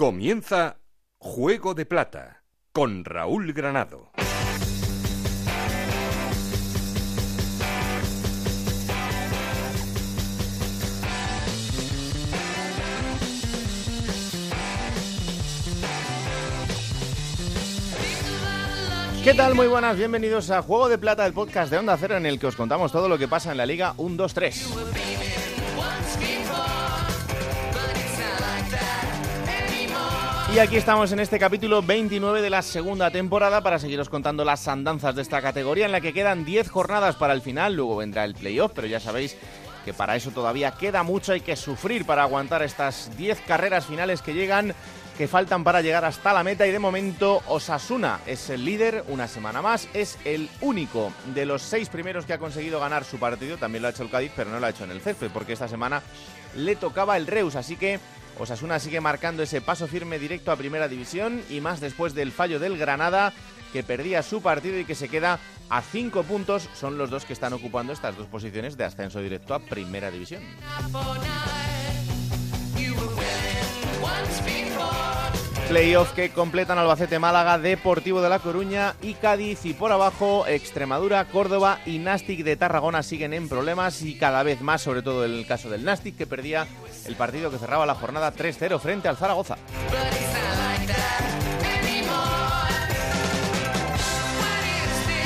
Comienza Juego de Plata con Raúl Granado. ¿Qué tal? Muy buenas, bienvenidos a Juego de Plata, el podcast de Onda Cero en el que os contamos todo lo que pasa en la Liga 1-2-3. Y aquí estamos en este capítulo 29 de la segunda temporada para seguiros contando las andanzas de esta categoría en la que quedan 10 jornadas para el final, luego vendrá el playoff, pero ya sabéis que para eso todavía queda mucho, hay que sufrir para aguantar estas 10 carreras finales que llegan que faltan para llegar hasta la meta y de momento Osasuna es el líder una semana más, es el único de los seis primeros que ha conseguido ganar su partido, también lo ha hecho el Cádiz, pero no lo ha hecho en el césped porque esta semana le tocaba el Reus, así que Osasuna sigue marcando ese paso firme directo a Primera División y más después del fallo del Granada que perdía su partido y que se queda a cinco puntos, son los dos que están ocupando estas dos posiciones de ascenso directo a Primera División. Playoff que completan Albacete, Málaga, Deportivo de La Coruña y Cádiz. Y por abajo, Extremadura, Córdoba y Nastic de Tarragona siguen en problemas y cada vez más, sobre todo en el caso del Nastic, que perdía el partido que cerraba la jornada 3-0 frente al Zaragoza.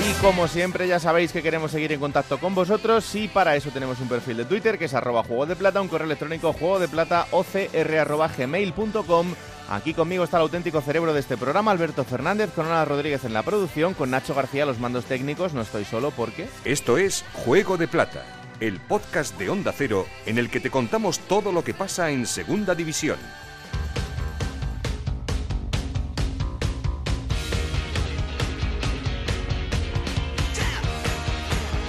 Y como siempre ya sabéis que queremos seguir en contacto con vosotros y para eso tenemos un perfil de Twitter que es arroba juego de plata, un correo electrónico juego de plata ocr Aquí conmigo está el auténtico cerebro de este programa, Alberto Fernández, con Ana Rodríguez en la producción, con Nacho García los mandos técnicos. No estoy solo porque... Esto es Juego de Plata, el podcast de Onda Cero en el que te contamos todo lo que pasa en Segunda División.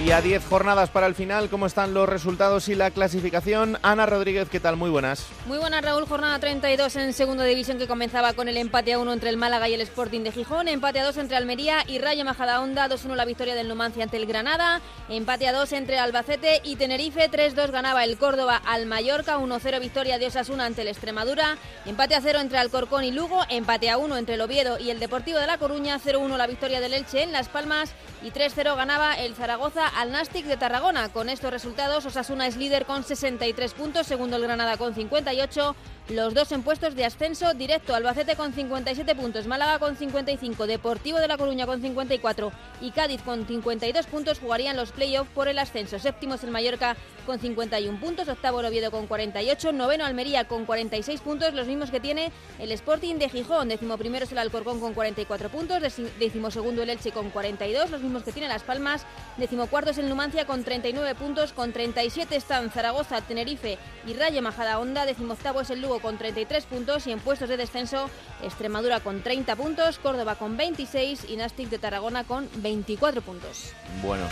Y a 10 jornadas para el final, ¿cómo están los resultados y la clasificación? Ana Rodríguez, ¿qué tal? Muy buenas. Muy buenas, Raúl. Jornada 32 en segunda división que comenzaba con el empate a 1 entre el Málaga y el Sporting de Gijón, empate a 2 entre Almería y Rayo Majadahonda, 2-1 la victoria del Numancia ante el Granada, empate a 2 entre Albacete y Tenerife, 3-2 ganaba el Córdoba al Mallorca, 1-0 victoria de Osasuna ante el Extremadura, empate a 0 entre Alcorcón y Lugo, empate a 1 entre el Oviedo y el Deportivo de La Coruña, 0-1 la victoria del Elche en Las Palmas y 3-0 ganaba el Zaragoza al Nastic de Tarragona. Con estos resultados, Osasuna es líder con 63 puntos, segundo el Granada con 58, los dos en puestos de ascenso directo. Albacete con 57 puntos, Málaga con 55, Deportivo de La Coruña con 54 y Cádiz con 52 puntos jugarían los playoffs por el ascenso. Séptimo es el Mallorca con 51 puntos, octavo el Oviedo con 48, noveno Almería con 46 puntos, los mismos que tiene el Sporting de Gijón. Décimo primero es el Alcorcón con 44 puntos, décimo segundo el Elche con 42, los mismos que tiene Las Palmas. Décimo cuarto es el Numancia con 39 puntos, con 37 están Zaragoza, Tenerife y Rayo Majadahonda. Décimo octavo es el Lugo con 33 puntos y en puestos de descenso Extremadura con 30 puntos, Córdoba con 26 y Nastic de Tarragona con 24 puntos. Bueno,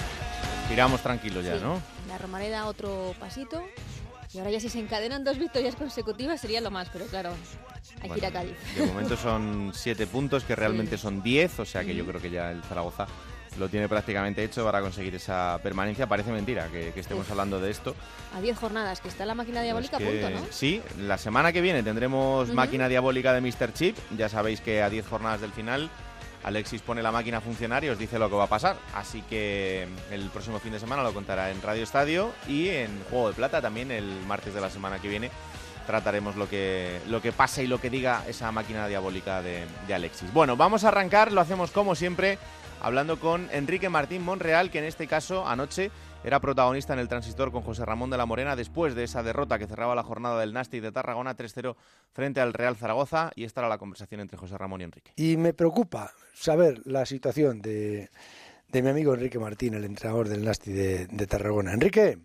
tiramos tranquilos ya, ¿no? La Romareda otro pasito. Y ahora ya si se encadenan dos victorias consecutivas sería lo más, pero claro, hay que ir a Cádiz. De momento son 7 puntos, que realmente son 10, o sea que yo creo que ya el Zaragoza lo tiene prácticamente hecho para conseguir esa permanencia. Parece mentira que, estemos hablando de esto. A 10 jornadas, que está la máquina diabólica a punto, ¿no? Sí, la semana que viene tendremos máquina diabólica de Mr. Chip. Ya sabéis que a 10 jornadas del final Alexis pone la máquina a funcionar y os dice lo que va a pasar. Así que el próximo fin de semana lo contará en Radio Estadio y en Juego de Plata también el martes de la semana que viene trataremos lo que, lo que pase y lo que diga esa máquina diabólica de, de Alexis. Bueno, vamos a arrancar, lo hacemos como siempre hablando con Enrique Martín Monreal, que en este caso anoche era protagonista en el transistor con José Ramón de la Morena después de esa derrota que cerraba la jornada del Nasti de Tarragona 3-0 frente al Real Zaragoza y esta era la conversación entre José Ramón y Enrique. Y me preocupa saber la situación de, mi amigo Enrique Martín, el entrenador del Nasti de, de Tarragona. Enrique.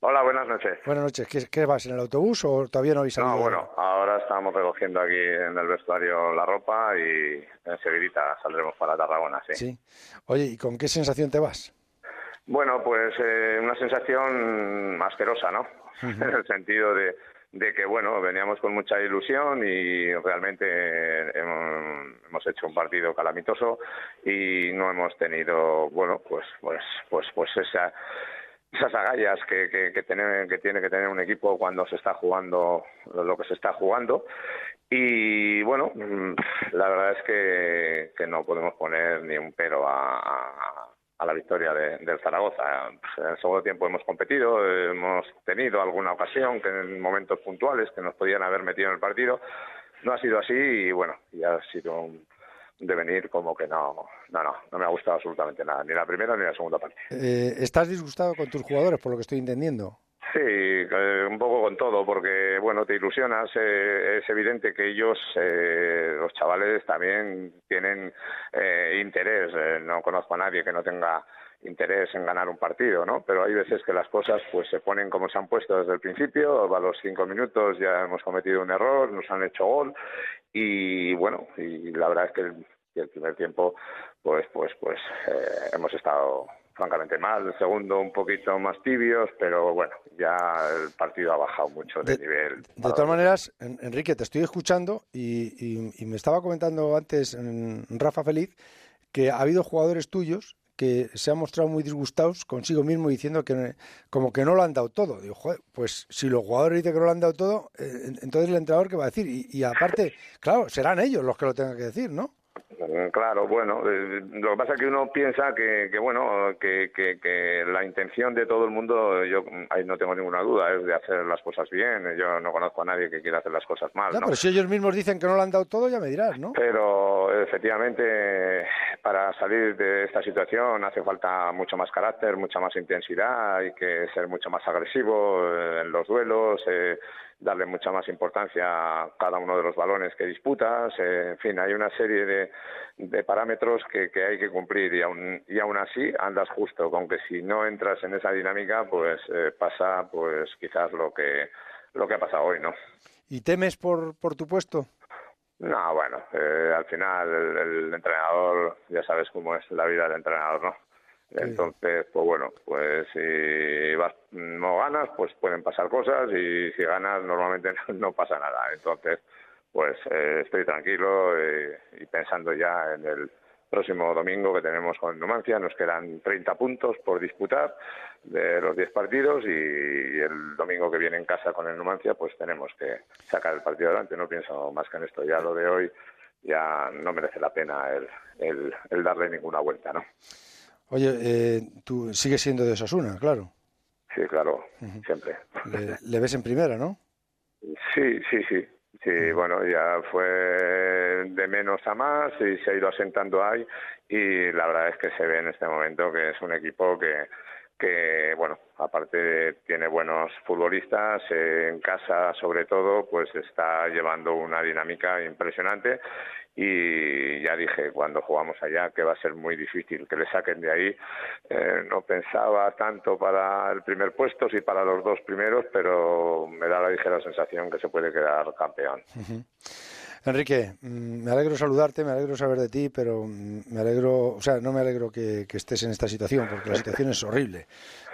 Hola, buenas noches. Buenas noches. ¿Qué, vas, en el autobús o todavía no habéis salido? No, bueno, ahora estamos recogiendo aquí en el vestuario la ropa y enseguida saldremos para Tarragona, sí. Sí. Oye, ¿y con qué sensación te vas? Bueno, pues eh, una sensación asquerosa, ¿no? en el sentido de, de que, bueno, veníamos con mucha ilusión y realmente hemos, hecho un partido calamitoso y no hemos tenido, bueno, pues, pues, pues, pues esa esas agallas que, que, tiene, que tiene que tener un equipo cuando se está jugando lo que se está jugando Y bueno, la verdad es que, que no podemos poner ni un pero a, a la victoria de, del Zaragoza. En el segundo tiempo hemos competido, hemos tenido alguna ocasión que en momentos puntuales que nos podían haber metido en el partido. No ha sido así y bueno, ya ha sido un devenir como que no, no, no, no me ha gustado absolutamente nada, ni la primera ni la segunda parte. Eh, ¿Estás disgustado con tus jugadores, por lo que estoy entendiendo? Sí, eh, un poco con todo, porque bueno, te ilusionas. Eh, es evidente que ellos, eh, los chavales, también tienen eh, interés. Eh, no conozco a nadie que no tenga interés en ganar un partido, ¿no? Pero hay veces que las cosas pues se ponen como se han puesto desde el principio. A los cinco minutos ya hemos cometido un error, nos han hecho gol y bueno, y la verdad es que el, el primer tiempo, pues, pues, pues eh, hemos estado francamente mal. El segundo un poquito más tibios, pero bueno, ya el partido ha bajado mucho de, de nivel. De todas maneras, Enrique, te estoy escuchando y, y, y me estaba comentando antes Rafa Feliz que ha habido jugadores tuyos que se han mostrado muy disgustados consigo mismo diciendo que como que no lo han dado todo. Digo, joder, pues si los jugadores dicen que no lo han dado todo, eh, entonces el entrenador qué va a decir. Y, y aparte, claro, serán ellos los que lo tengan que decir, ¿no? Claro, bueno, eh, lo que pasa es que uno piensa que, que bueno, que, que, que, la intención de todo el mundo, yo ahí no tengo ninguna duda, es de hacer las cosas bien. Yo no conozco a nadie que quiera hacer las cosas mal. ¿no? pero si ellos mismos dicen que no lo han dado todo, ya me dirás, ¿no? Pero efectivamente, para salir de esta situación hace falta mucho más carácter, mucha más intensidad, hay que ser mucho más agresivo en los duelos. Eh, darle mucha más importancia a cada uno de los balones que disputas. Eh, en fin, hay una serie de, de parámetros que, que, hay que cumplir y aún, y aún así andas justo, con que si no entras en esa dinámica, pues eh, pasa pues quizás lo que, lo que ha pasado hoy, ¿no? ¿Y temes por, por tu puesto? No, bueno, eh, al final el, el entrenador, ya sabes cómo es la vida del entrenador, ¿no? Entonces, pues bueno, pues si vas, no ganas, pues pueden pasar cosas y si ganas normalmente no pasa nada. Entonces, pues eh, estoy tranquilo eh, y pensando ya en el próximo domingo que tenemos con Numancia. Nos quedan 30 puntos por disputar de los 10 partidos y, y, el domingo que viene en casa con el Numancia, pues tenemos que sacar el partido adelante. No pienso más que en esto. Ya lo de hoy ya no merece la pena el, el, el darle ninguna vuelta, ¿no? Oye, eh, tú sigues siendo de Osasuna, claro. Sí, claro, uh -huh. siempre. Le, le, ves en primera, ¿no? Sí, sí, sí. Sí, bueno, ya fue de menos a más y se ha ido asentando ahí y la verdad es que se ve en este momento que es un equipo que, que bueno, aparte tiene buenos futbolistas, eh, en casa sobre todo, pues está llevando una dinámica impresionante y ya dije cuando jugamos allá que va a ser muy difícil que le saquen de ahí. Eh, no pensaba tanto para el primer puesto, sí para los dos primeros, pero me da la ligera sensación que se puede quedar campeón. Uh -huh. Enrique, mm, me alegro saludarte, me alegro saber de ti, pero mm, me alegro, o sea, no me alegro que, que estés en esta situación, porque la situación es horrible.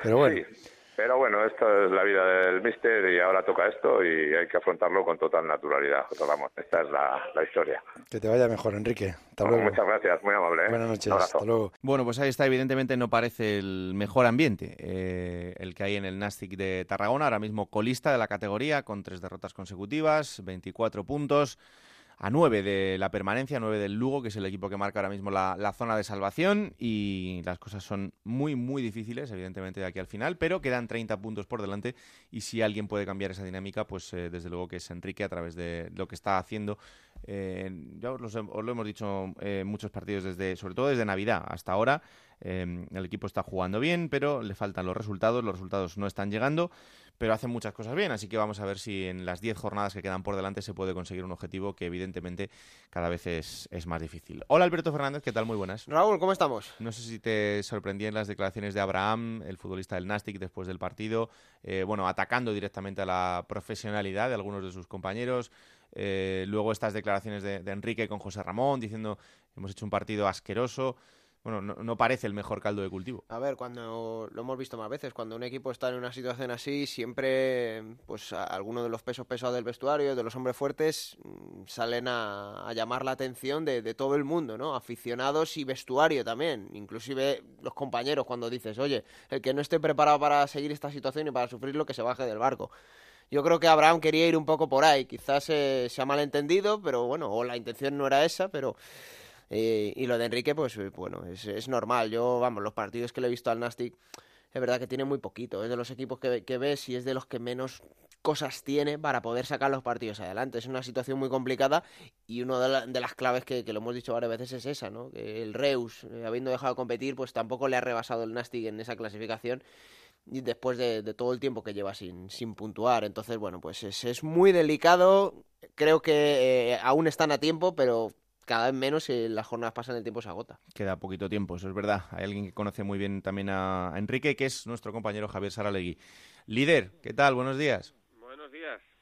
Pero bueno. Sí. Pero bueno, esto es la vida del míster y ahora toca esto y hay que afrontarlo con total naturalidad, José Ramón. Esta es la, la historia. Que te vaya mejor, Enrique. Hasta bueno, luego. Muchas gracias, muy amable. ¿eh? Buenas noches, hasta luego. Bueno, pues ahí está, evidentemente no parece el mejor ambiente eh, el que hay en el Nastic de Tarragona, ahora mismo colista de la categoría con tres derrotas consecutivas, 24 puntos a 9 de la permanencia, 9 del Lugo, que es el equipo que marca ahora mismo la, la, zona de salvación. Y las cosas son muy, muy difíciles, evidentemente, de aquí al final, pero quedan 30 puntos por delante. Y si alguien puede cambiar esa dinámica, pues eh, desde luego que es Enrique a través de lo que está haciendo. Eh, ya os, los, os, lo hemos dicho eh, muchos partidos, desde, sobre todo desde Navidad hasta ahora. Eh, el equipo está jugando bien, pero le faltan los resultados. Los resultados no están llegando pero hacen muchas cosas bien, así que vamos a ver si en las 10 jornadas que quedan por delante se puede conseguir un objetivo que evidentemente cada vez es, es, más difícil. Hola Alberto Fernández, ¿qué tal? Muy buenas. Raúl, ¿cómo estamos? No sé si te sorprendían las declaraciones de Abraham, el futbolista del Nastic, después del partido, eh, bueno, atacando directamente a la profesionalidad de algunos de sus compañeros. Eh, luego estas declaraciones de, Enrique con José Ramón diciendo hemos hecho un partido asqueroso bueno, no, parece el mejor caldo de cultivo. A ver, cuando lo hemos visto más veces, cuando un equipo está en una situación así, siempre, pues algunos de los pesos pesados del vestuario, de los hombres fuertes, mm, salen a, a llamar la atención de, de, todo el mundo, ¿no? Aficionados y vestuario también, inclusive los compañeros cuando dices, oye, el que no esté preparado para seguir esta situación y para sufrirlo, que se baje del barco. Yo creo que Abraham quería ir un poco por ahí, quizás se ha malentendido, pero bueno, o la intención no era esa, pero... Eh, y lo de Enrique, pues bueno, es, normal. Yo, vamos, los partidos que le he visto al Nastic, es verdad que tiene muy poquito. Es de los equipos que, que ves y es de los que menos cosas tiene para poder sacar los partidos adelante. Es una situación muy complicada y una de, las claves que, lo hemos dicho varias veces es esa, ¿no? Que el Reus, eh, habiendo dejado de competir, pues tampoco le ha rebasado el Nastic en esa clasificación y después de, todo el tiempo que lleva sin, sin puntuar. Entonces, bueno, pues es, es muy delicado. Creo que eh, aún están a tiempo, pero cada vez menos y las jornadas pasan, el tiempo se agota. Queda poquito tiempo, eso es verdad. Hay alguien que conoce muy bien también a Enrique, que es nuestro compañero Javier Saralegui. Líder, ¿qué tal? Buenos días.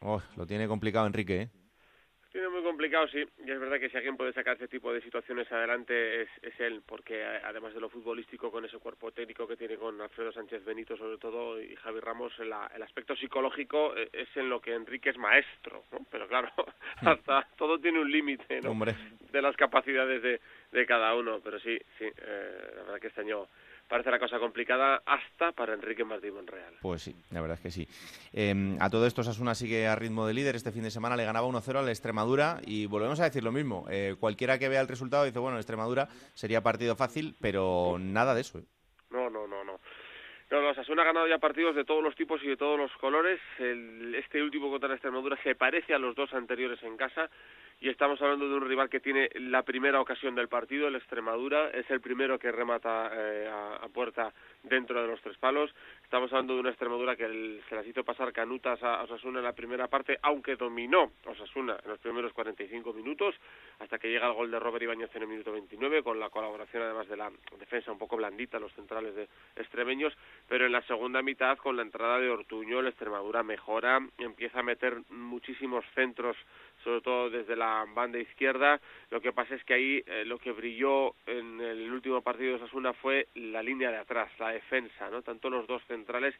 Oh, lo tiene complicado Enrique, ¿eh? Tiene muy complicado, sí. Y es verdad que si alguien puede sacar ese tipo de situaciones adelante es, él, porque además de lo futbolístico, con ese cuerpo técnico que tiene con Alfredo Sánchez Benito sobre todo y Javi Ramos, el, aspecto psicológico eh, es en lo que Enrique es maestro, ¿no? Pero claro, hasta todo tiene un límite, ¿no? De las capacidades de, de cada uno, pero sí, sí, eh, la verdad que este año parece la cosa complicada hasta para Enrique Martín Monreal. Pues sí, la verdad es que sí. Em, a todo esto Sasuna sigue a ritmo de líder. Este fin de semana le ganaba 1-0 a la Extremadura y volvemos a decir lo mismo. Eh, cualquiera que vea el resultado dice, bueno, Extremadura sería partido fácil, pero nada de eso. ¿eh? No, no, no, no. No, no, Sasuna ha ganado ya partidos de todos los tipos y de todos los colores. este último contra la Extremadura se parece a los dos anteriores en casa y estamos hablando de un rival que tiene la primera ocasión del partido, el Extremadura, es el primero que remata eh, a, puerta dentro de los tres palos. Estamos hablando de una Extremadura que se las hizo pasar canutas a Osasuna en la primera parte, aunque dominó Osasuna en los primeros 45 minutos, hasta que llega el gol de Robert Ibáñez en el minuto 29, con la colaboración además de la defensa un poco blandita, los centrales de extremeños, pero en la segunda mitad, con la entrada de Ortuño, el Extremadura mejora, empieza a meter muchísimos centros sobre todo desde la banda izquierda. Lo que pasa es que ahí eh, lo que brilló en el último partido de Osasuna fue la línea de atrás, la defensa, ¿no? Tanto los dos centrales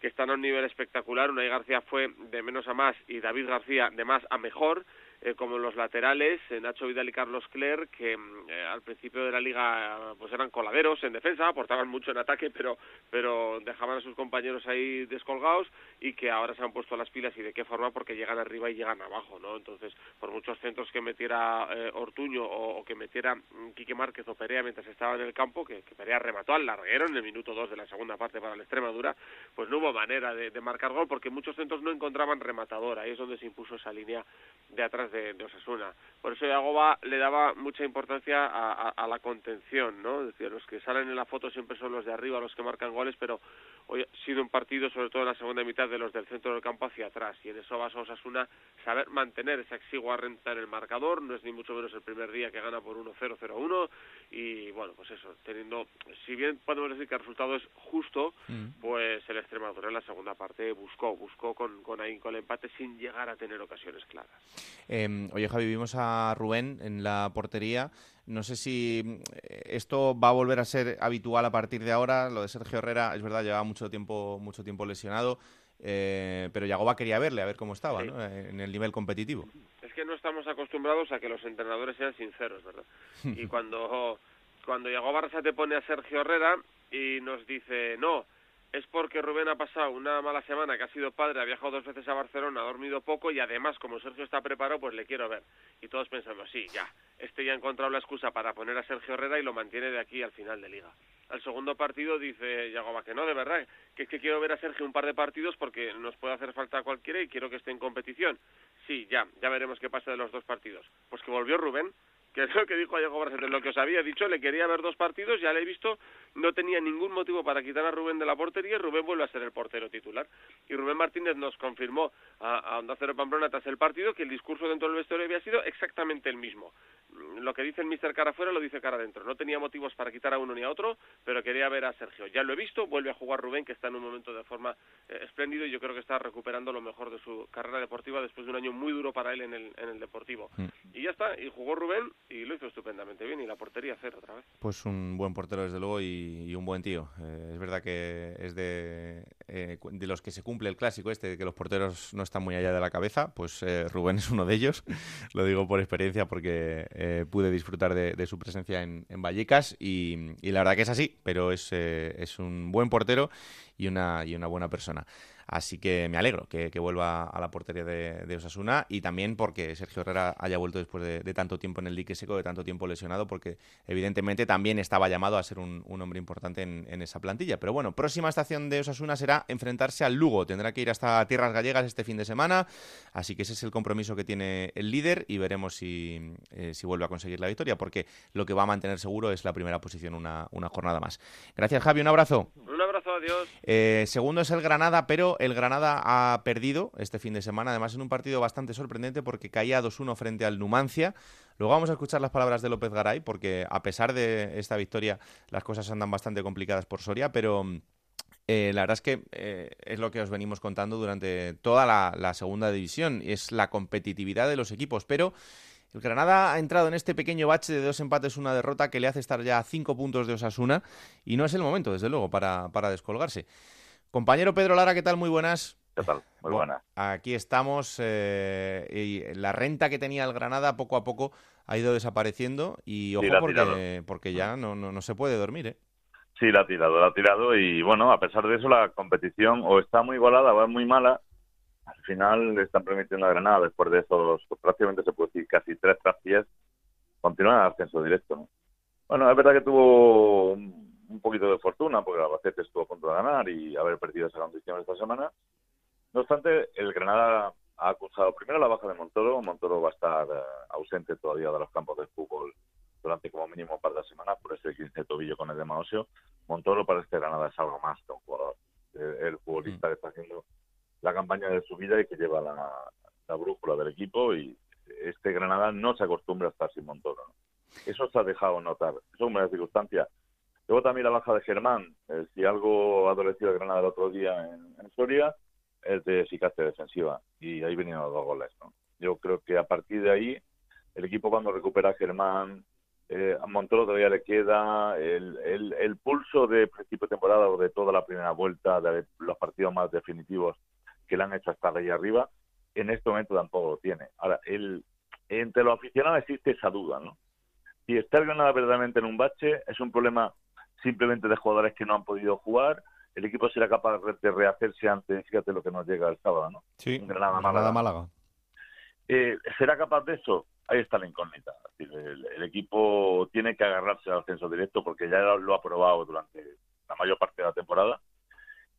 que están a un nivel espectacular. Unai García fue de menos a más y David García de más a mejor. Eh, como los laterales, eh, Nacho Vidal y Carlos Cler, que mm, eh, al principio de la liga pues eran coladeros en defensa, aportaban mucho en ataque, pero, pero dejaban a sus compañeros ahí descolgados y que ahora se han puesto las pilas y de qué forma porque llegan arriba y llegan abajo, ¿no? Entonces, por muchos centros que metiera Ortuño o, que metiera mm, Quique Márquez o Perea mientras estaba en el campo, que, Perea remató al larguero en el minuto 2 de la segunda parte para la Extremadura, pues no hubo manera de, marcar gol porque muchos centros no encontraban rematador, ahí es donde se impuso esa línea de atrás de, Osasuna. Por eso Yagoba le daba mucha importancia a, la contención, ¿no? Es decir, los que salen en la foto siempre son los de arriba los que marcan goles, pero hoy ha sido un partido, sobre todo en la segunda mitad, de los del centro del campo hacia atrás. Y en eso va Osasuna saber mantener esa exigua renta en el marcador. No es ni mucho menos el primer día que gana por 1-0-0-1. Y bueno, pues eso, teniendo, si bien podemos decir que el resultado es justo, mm. pues el Extremadura en la segunda parte buscó, buscó con, con ahí con el empate sin llegar a tener ocasiones claras. Em, oye, Javi, vimos a Rubén en la portería. No sé si eh, esto va a volver a ser habitual a partir de ahora. Lo de Sergio Herrera, es verdad, llevaba mucho tiempo, mucho tiempo lesionado. Eh, pero Yagoba quería verle, a ver cómo estaba en el nivel competitivo. Es que no estamos acostumbrados a que los entrenadores sean sinceros, ¿verdad? y cuando, cuando Yagoba se te pone a Sergio Herrera y nos dice, no, es porque Rubén ha pasado una mala semana, que ha sido padre, ha viajado dos veces a Barcelona, ha dormido poco y además, como Sergio está preparado, pues le quiero ver. Y todos pensando, sí, ya, este ya ha encontrado la excusa para poner a Sergio Herrera y lo mantiene de aquí al final de liga. Al segundo partido dice Yagoba que no, de verdad, que es que quiero ver a Sergio un par de partidos porque nos puede hacer falta cualquiera y quiero que esté en competición. Sí, ya, ya veremos qué pasa de los dos partidos. Pues que volvió Rubén, que es lo que dijo Diego Bracete, lo que os había dicho, le quería ver dos partidos, ya le he visto, no tenía ningún motivo para quitar a Rubén de la portería y Rubén vuelve a ser el portero titular. Y Rubén Martínez nos confirmó a, a Onda Cero Pamplona tras el partido que el discurso dentro del vestuario había sido exactamente el mismo. Lo que dice el mister cara afuera lo dice cara adentro. No tenía motivos para quitar a uno ni a otro, pero quería ver a Sergio. Ya lo he visto, vuelve a jugar Rubén, que está en un momento de forma eh, espléndido y yo creo que está recuperando lo mejor de su carrera deportiva después de un año muy duro para él en el, en el Deportivo. Mm. Y ya está, y jugó Rubén y lo hizo estupendamente bien y la portería cero otra vez. Pues un buen portero desde luego y, un buen tío. Eh, es verdad que es de, eh, de los que se cumple el clásico este de que los porteros no están muy allá de la cabeza, pues Rubén es uno de ellos. lo digo por experiencia porque pude disfrutar de, su presencia en, Vallecas y, la verdad que es así, pero es, es un buen portero y una, y una buena persona. Así que me alegro que, vuelva a la portería de, Osasuna y también porque Sergio Herrera haya vuelto después de, tanto tiempo en el dique seco, de tanto tiempo lesionado, porque evidentemente también estaba llamado a ser un, hombre importante en, esa plantilla. Pero bueno, próxima estación de Osasuna será enfrentarse al Lugo. Tendrá que ir hasta Tierras Gallegas este fin de semana, así que ese es el compromiso que tiene el líder y veremos si, eh, vuelve a conseguir la victoria, porque lo que va a mantener seguro es la primera posición una, una jornada más. Gracias, Javi. Un abrazo. Un abrazo, Eh, segundo es el Granada, pero el Granada ha perdido este fin de semana, además en un partido bastante sorprendente porque caía 2-1 frente al Numancia. Luego vamos a escuchar las palabras de López Garay, porque a pesar de esta victoria, las cosas andan bastante complicadas por Soria, pero. Eh, la verdad es que eh, es lo que os venimos contando durante toda la, la segunda división, es la competitividad de los equipos, pero el Granada ha entrado en este pequeño bache de dos empates, una derrota que le hace estar ya a cinco puntos de Osasuna y no es el momento, desde luego, para, para descolgarse. Compañero Pedro Lara, ¿qué tal? Muy buenas. ¿Qué tal? Muy buenas. Aquí estamos eh, y la renta que tenía el Granada poco a poco ha ido desapareciendo y ojo porque, porque ya no, no, no se puede dormir, ¿eh? Sí, la ha tirado, la ha tirado y bueno, a pesar de eso la competición o está muy igualada o es muy mala al final le están permitiendo a Granada, después de esos, pues, prácticamente se puede decir casi tres traspiés, continuar el ascenso directo. ¿no? Bueno, es verdad que tuvo un poquito de fortuna, porque el Albacete estuvo a punto de ganar y haber perdido esa condición esta semana. No obstante, el Granada ha acusado primero la baja de Montoro. Montoro va a estar eh, ausente todavía de los campos de fútbol durante como mínimo un par de semanas por ese 15 tobillo con el de Maosio. Montoro parece que Granada es algo más que un jugador. El, futbolista mm. que está haciendo la campaña de su vida y que lleva la, brújula del equipo y este Granada no se acostumbra a estar sin Montoro. Eso se ha dejado notar. Eso es una circunstancia. Luego también la baja de Germán. Eh, si algo ha adolecido el Granada el otro día en, Soria es de eficacia defensiva y ahí venían los dos goles. Yo creo que a partir de ahí el equipo cuando recupera a Germán, eh, a Montoro todavía le queda el, el, el, pulso de principio de temporada o de toda la primera vuelta, de los partidos más definitivos que le han hecho estar ahí arriba, en este momento tampoco lo tiene. Ahora, el, entre los aficionados existe esa duda, ¿no? Si está el Granada verdaderamente en un bache, es un problema simplemente de jugadores que no han podido jugar, el equipo será capaz de rehacerse antes, fíjate lo que nos llega el sábado, ¿no? Sí, Granada Málaga. Málaga. Eh, ¿Será capaz de eso? Ahí está la incógnita. El, el, equipo tiene que agarrarse al ascenso directo porque ya lo ha probado durante la mayor parte de la temporada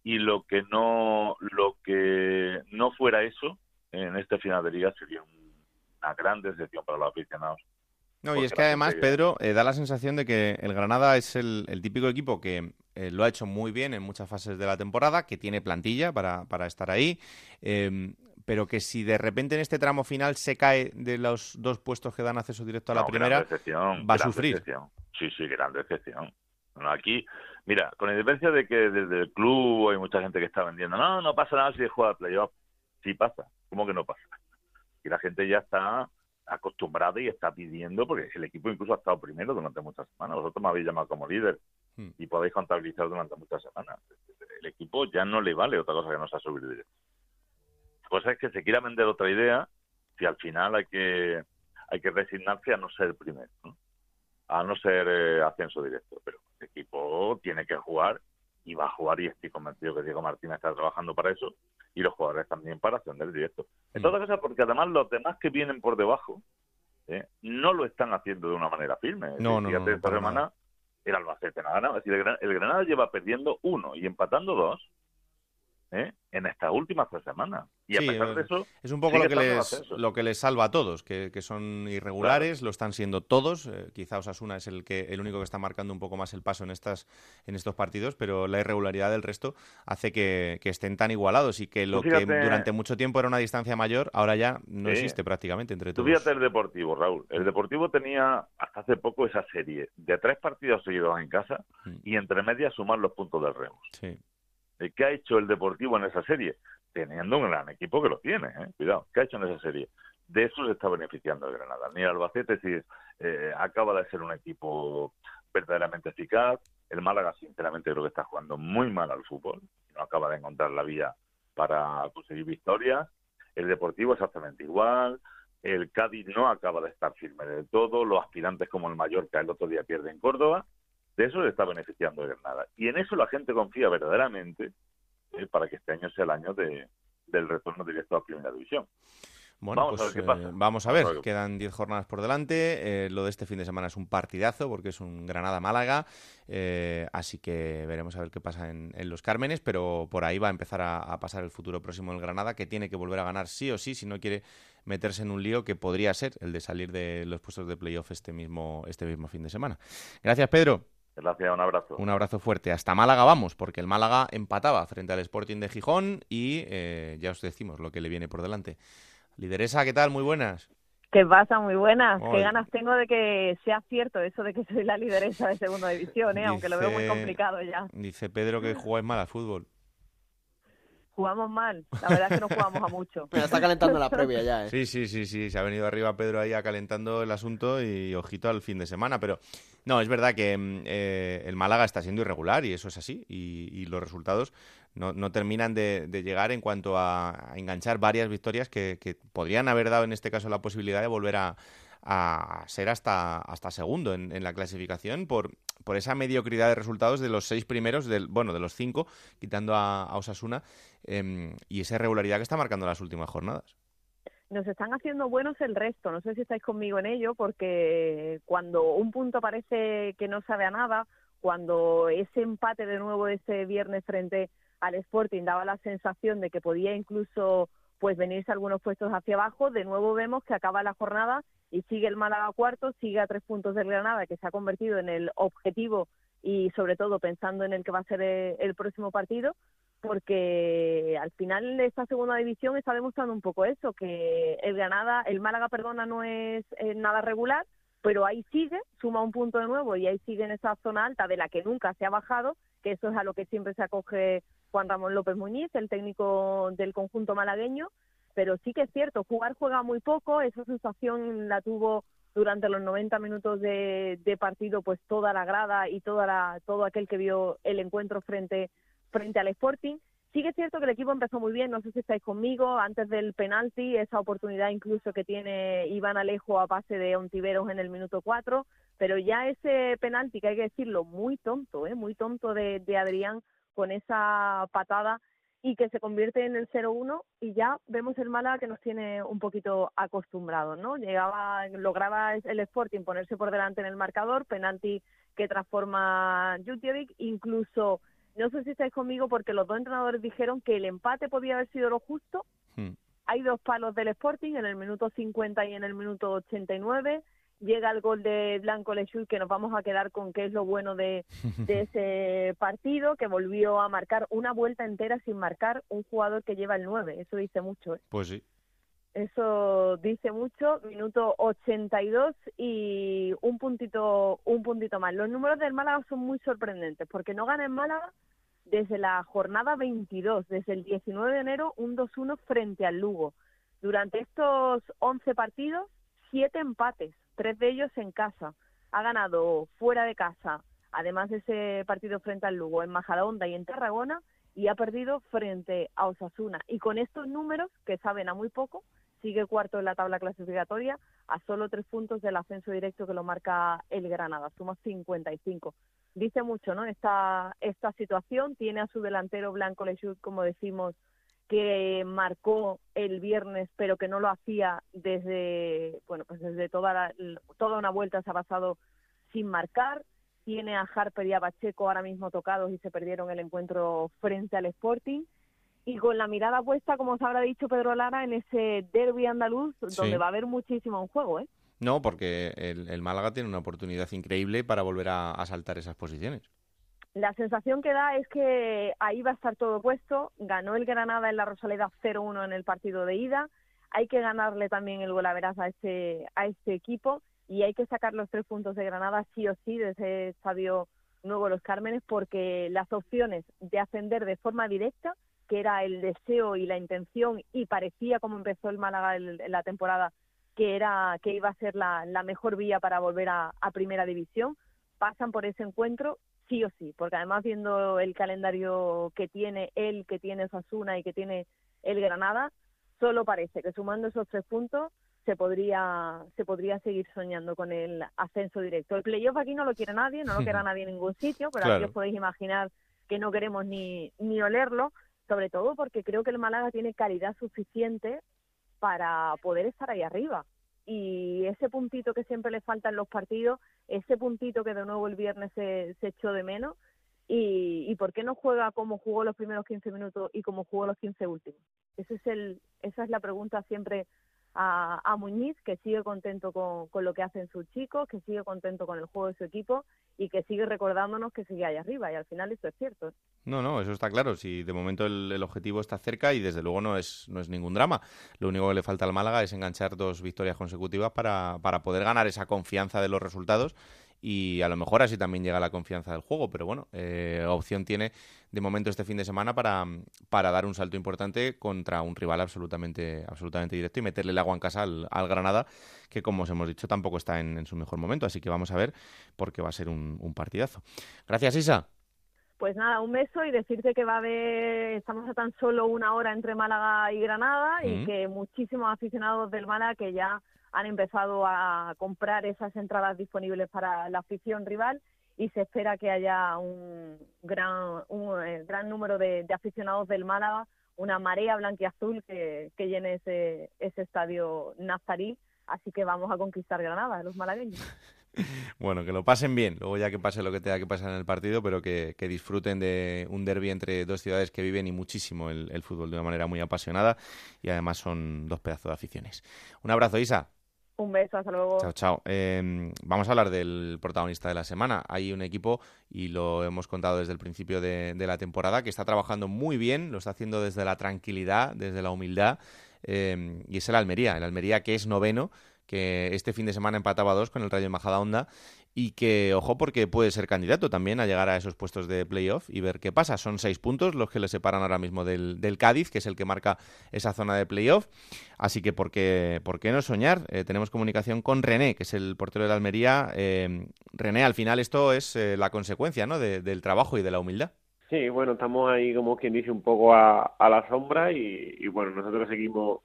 y lo que no lo que no fuera eso en este final de liga sería una gran decepción para los aficionados. No, y es que además, Pedro, eh, da la sensación de que el Granada es el, típico equipo que eh, lo ha hecho muy bien en muchas fases de la temporada, que tiene plantilla para, para estar ahí, em, pero que si de repente en este tramo final se cae de los dos puestos que dan acceso directo a la primera, va a sufrir. Sí, sí, gran decepción. Bueno, aquí Mira, con independencia de que desde el club hay mucha gente que está vendiendo, no, no pasa nada si juega playoff. Sí pasa, ¿cómo que no pasa? Y la gente ya está acostumbrada y está pidiendo, porque el equipo incluso ha estado primero durante muchas semanas. Vosotros me habéis llamado como líder hmm. y podéis contabilizar durante muchas semanas. El equipo ya no le vale otra cosa que no sea subir directo. Pues es que se quiera vender otra idea si al final hay que hay que resignarse a no ser primero, a no ser eh, ascenso directo. Pero el equipo tiene que jugar y va a jugar y estoy convencido que Diego Martínez está trabajando para eso y los jugadores también para ascender directo. En todas cosas, porque además los demás que vienen por debajo ¿eh? no lo están haciendo de una manera firme. No, no, no, esta semana el Albacete nada, nada. el Granada lleva perdiendo uno y empatando dos ¿eh? en estas últimas tres semanas. Y a pesar de eso. Es un poco lo que, les, lo que les salva a todos, que, son irregulares, lo están siendo todos. Eh, quizá Osasuna es el, que, el único que está marcando un poco más el paso en, estas, en estos partidos, pero la irregularidad del resto hace que, estén tan igualados y que lo que durante mucho tiempo era una distancia mayor, ahora ya no existe prácticamente entre todos. fíjate el Deportivo, Raúl. El Deportivo tenía hasta hace poco esa serie de tres partidos seguidos en casa mm. y entre medias sumar los puntos del Reus. Sí. ¿Qué ha hecho el Deportivo en esa serie? Teniendo un gran equipo que lo tiene, ¿eh? cuidado, ¿qué ha hecho en esa serie? De eso se está beneficiando el Granada. Ni Albacete si, eh, acaba de ser un equipo verdaderamente eficaz. El Málaga, sinceramente, creo que está jugando muy mal al fútbol. No acaba de encontrar la vía para conseguir victorias. El Deportivo exactamente igual. El Cádiz no acaba de estar firme del todo. Los aspirantes como el Mallorca el otro día pierden Córdoba de eso le está beneficiando Granada. Y en eso la gente confía verdaderamente eh, para que este año sea el año de, del retorno directo a Primera División. Bueno, Vamos a pues ver qué pasa. eh, vamos a ver. Quedan 10 jornadas por delante. eh, lo de este fin de semana es un partidazo porque es un Granada-Málaga. eh, así que veremos a ver qué pasa en, en los Cármenes. Pero por ahí va a empezar a, a pasar el futuro próximo del Granada, que tiene que volver a ganar sí o sí si no quiere meterse en un lío que podría ser el de salir de los puestos de playoff este mismo, este mismo fin de semana. Gracias, Pedro. Gracias, un abrazo. Un abrazo fuerte. Hasta Málaga vamos, porque el Málaga empataba frente al Sporting de Gijón y eh, ya os decimos lo que le viene por delante. Lideresa, ¿qué tal? Muy buenas. ¿Qué pasa? Muy buenas. Qué ganas tengo de que sea cierto eso de que soy la lideresa de segunda división, ¿eh? aunque lo veo muy complicado ya. Dice Pedro que jugáis mal al fútbol. Jugamos mal. La verdad es que no jugamos a mucho. Mira, está calentando la previa ya, ¿eh? Sí, sí, sí, sí. Se ha venido arriba Pedro ahí calentando el asunto y ojito al fin de semana. Pero no, es verdad que mm, eh, el Málaga está siendo irregular y eso es así. Y, y los resultados no, no terminan de, de llegar en cuanto a, a enganchar varias victorias que, que podrían haber dado en este caso la posibilidad de volver a, a ser hasta, hasta segundo en, la clasificación por, por esa mediocridad de resultados de los seis primeros, del, bueno, de los cinco, quitando a, a Osasuna, em, y esa irregularidad que está marcando las últimas jornadas. Nos están haciendo buenos el resto. No sé si estáis conmigo en ello, porque cuando un punto parece que no sabe a nada, cuando ese empate de nuevo ese viernes frente al Sporting daba la sensación de que podía incluso pues venirse algunos puestos hacia abajo, de nuevo vemos que acaba la jornada y sigue el Málaga cuarto, sigue a tres puntos del Granada, que se ha convertido en el objetivo y sobre todo pensando en el que va a ser eh, el próximo partido, porque al final esta segunda división está demostrando un poco eso, que el Granada, el Málaga, perdona, no es eh, nada regular, pero ahí sigue, suma un punto de nuevo y ahí sigue en esa zona alta de la que nunca se ha bajado, que eso es a lo que siempre se acoge Juan Ramón López Muñiz, el técnico del conjunto malagueño, pero sí que es cierto, jugar juega muy poco, esa sensación la tuvo durante los 90 minutos de, de partido pues toda la grada y toda la, todo aquel que vio el encuentro frente, frente al Sporting. Sí que es cierto que el equipo empezó muy bien, no sé si estáis conmigo, antes del penalti, esa oportunidad incluso que tiene Iván Alejo a pase de Ontiveros en el minuto 4, pero ya ese penalti, que hay que decirlo, muy tonto, ¿eh? muy tonto de, de Adrián con esa patada y que se convierte en el 0-1 y ya vemos el Málaga que nos tiene un poquito acostumbrados, ¿no? Llegaba, lograba el Sporting ponerse por delante en el marcador, penalti que transforma Jutjevic, incluso, no sé si estáis conmigo porque los dos entrenadores dijeron que el empate podía haber sido lo justo, Hmm. hay dos palos del Sporting en el minuto 50 y en el minuto 89. Llega el gol de Blanco Lechul, que nos vamos a quedar con qué es lo bueno de, de ese partido, que volvió a marcar una vuelta entera sin marcar un jugador que lleva el 9. Eso dice mucho. ¿eh? Pues sí. Eso dice mucho. Minuto 82 y un puntito, un puntito más. Los números del Málaga son muy sorprendentes porque no gana en Málaga desde la jornada 22, desde el 19 de enero, un 2-1 frente al Lugo. Durante estos 11 partidos, siete empates, tres de ellos en casa. Ha ganado fuera de casa, además de ese partido frente al Lugo, en Majadahonda y en Tarragona, y ha perdido frente a Osasuna. Y con estos números, que saben a muy poco, sigue cuarto en la tabla clasificatoria, a solo tres puntos del ascenso directo que lo marca el Granada, suma 55. Dice mucho, ¿no? Esta, esta situación tiene a su delantero Blanco Lechut, como decimos, que marcó el viernes, pero que no lo hacía desde, bueno, pues desde toda, la- toda una vuelta se ha pasado sin marcar. Tiene a Harper y a Pacheco ahora mismo tocados y se perdieron el encuentro frente al Sporting. Y con la mirada puesta, como os habrá dicho Pedro Lara, en ese derby andaluz, Sí. donde va a haber muchísimo en juego, ¿eh? No, porque el, el Málaga tiene una oportunidad increíble para volver a, a saltar esas posiciones. La sensación que da es que ahí va a estar todo puesto. Ganó el Granada en la Rosaleda 0-1 en el partido de ida. Hay que ganarle también el golaveraz a este, a este equipo y hay que sacar los tres puntos de Granada sí o sí de ese estadio nuevo Los Cármenes porque las opciones de ascender de forma directa, que era el deseo y la intención y parecía como empezó el Málaga el- la temporada que era que iba a ser la, la mejor vía para volver a, a primera división, pasan por ese encuentro sí o sí, porque además viendo el calendario que tiene él, que tiene Sasuna y que tiene el Granada, solo parece que sumando esos tres puntos se podría se podría seguir soñando con el ascenso directo. El playoff aquí no lo quiere nadie, no lo quiere nadie en ningún sitio, pero aquí Claro. os podéis imaginar que no queremos ni, ni olerlo, sobre todo porque creo que el Málaga tiene calidad suficiente para poder estar ahí arriba. Y ese puntito que siempre le falta en los partidos, ese puntito que de nuevo el viernes se, se echó de menos, y, y, por qué no juega como jugó los primeros 15 minutos y como jugó los 15 últimos. Ese es el, esa es la pregunta siempre a, a Muñiz, que sigue contento con, con, lo que hacen sus chicos, que sigue contento con el juego de su equipo y que sigue recordándonos que sigue ahí arriba. Y al final eso es cierto. No, no, eso está claro. Si de momento el, el, objetivo está cerca y desde luego no es, no es ningún drama. Lo único que le falta al Málaga es enganchar dos victorias consecutivas para, para poder ganar esa confianza de los resultados y a lo mejor así también llega la confianza del juego, pero bueno, eh, opción tiene de momento este fin de semana para, para dar un salto importante contra un rival absolutamente, absolutamente directo y meterle el agua en casa al, al Granada, que como os hemos dicho tampoco está en, en, su mejor momento, así que vamos a ver porque va a ser un, un partidazo. Gracias Isa. Pues nada, un beso y decirte que va a haber, estamos a tan solo una hora entre Málaga y Granada mm. y que muchísimos aficionados del Málaga que ya han empezado a comprar esas entradas disponibles para la afición rival y se espera que haya un gran, un, eh, gran número de, aficionados del Málaga, una marea blanquiazul que, que llene ese, ese estadio nazarí. Así que vamos a conquistar Granada, los malagueños. Bueno, que lo pasen bien, luego ya que pase lo que tenga que pasar en el partido, pero que, que disfruten de un derby entre dos ciudades que viven y muchísimo el, fútbol de una manera muy apasionada y además son dos pedazos de aficiones. Un abrazo, Isa. Un beso, hasta luego. Chao, chao. Eh, vamos a hablar del protagonista de la semana. Hay un equipo, y lo hemos contado desde el principio de, la temporada, que está trabajando muy bien, lo está haciendo desde la tranquilidad, desde la humildad, eh, y es el Almería. El Almería que es noveno, que este fin de semana empataba dos con el Rayo Majadahonda y que, ojo, porque puede ser candidato también a llegar a esos puestos de playoff y ver qué pasa. Son seis puntos los que le separan ahora mismo del, Cádiz, que es el que marca esa zona de playoff. Así que, ¿por qué, por qué no soñar? Eh, tenemos comunicación con René, que es el portero de la Almería. Eh, René, al final esto es eh, la consecuencia ¿no? De, del trabajo y de la humildad. Sí, bueno, estamos ahí como quien dice un poco a, a la sombra y bueno, nosotros seguimos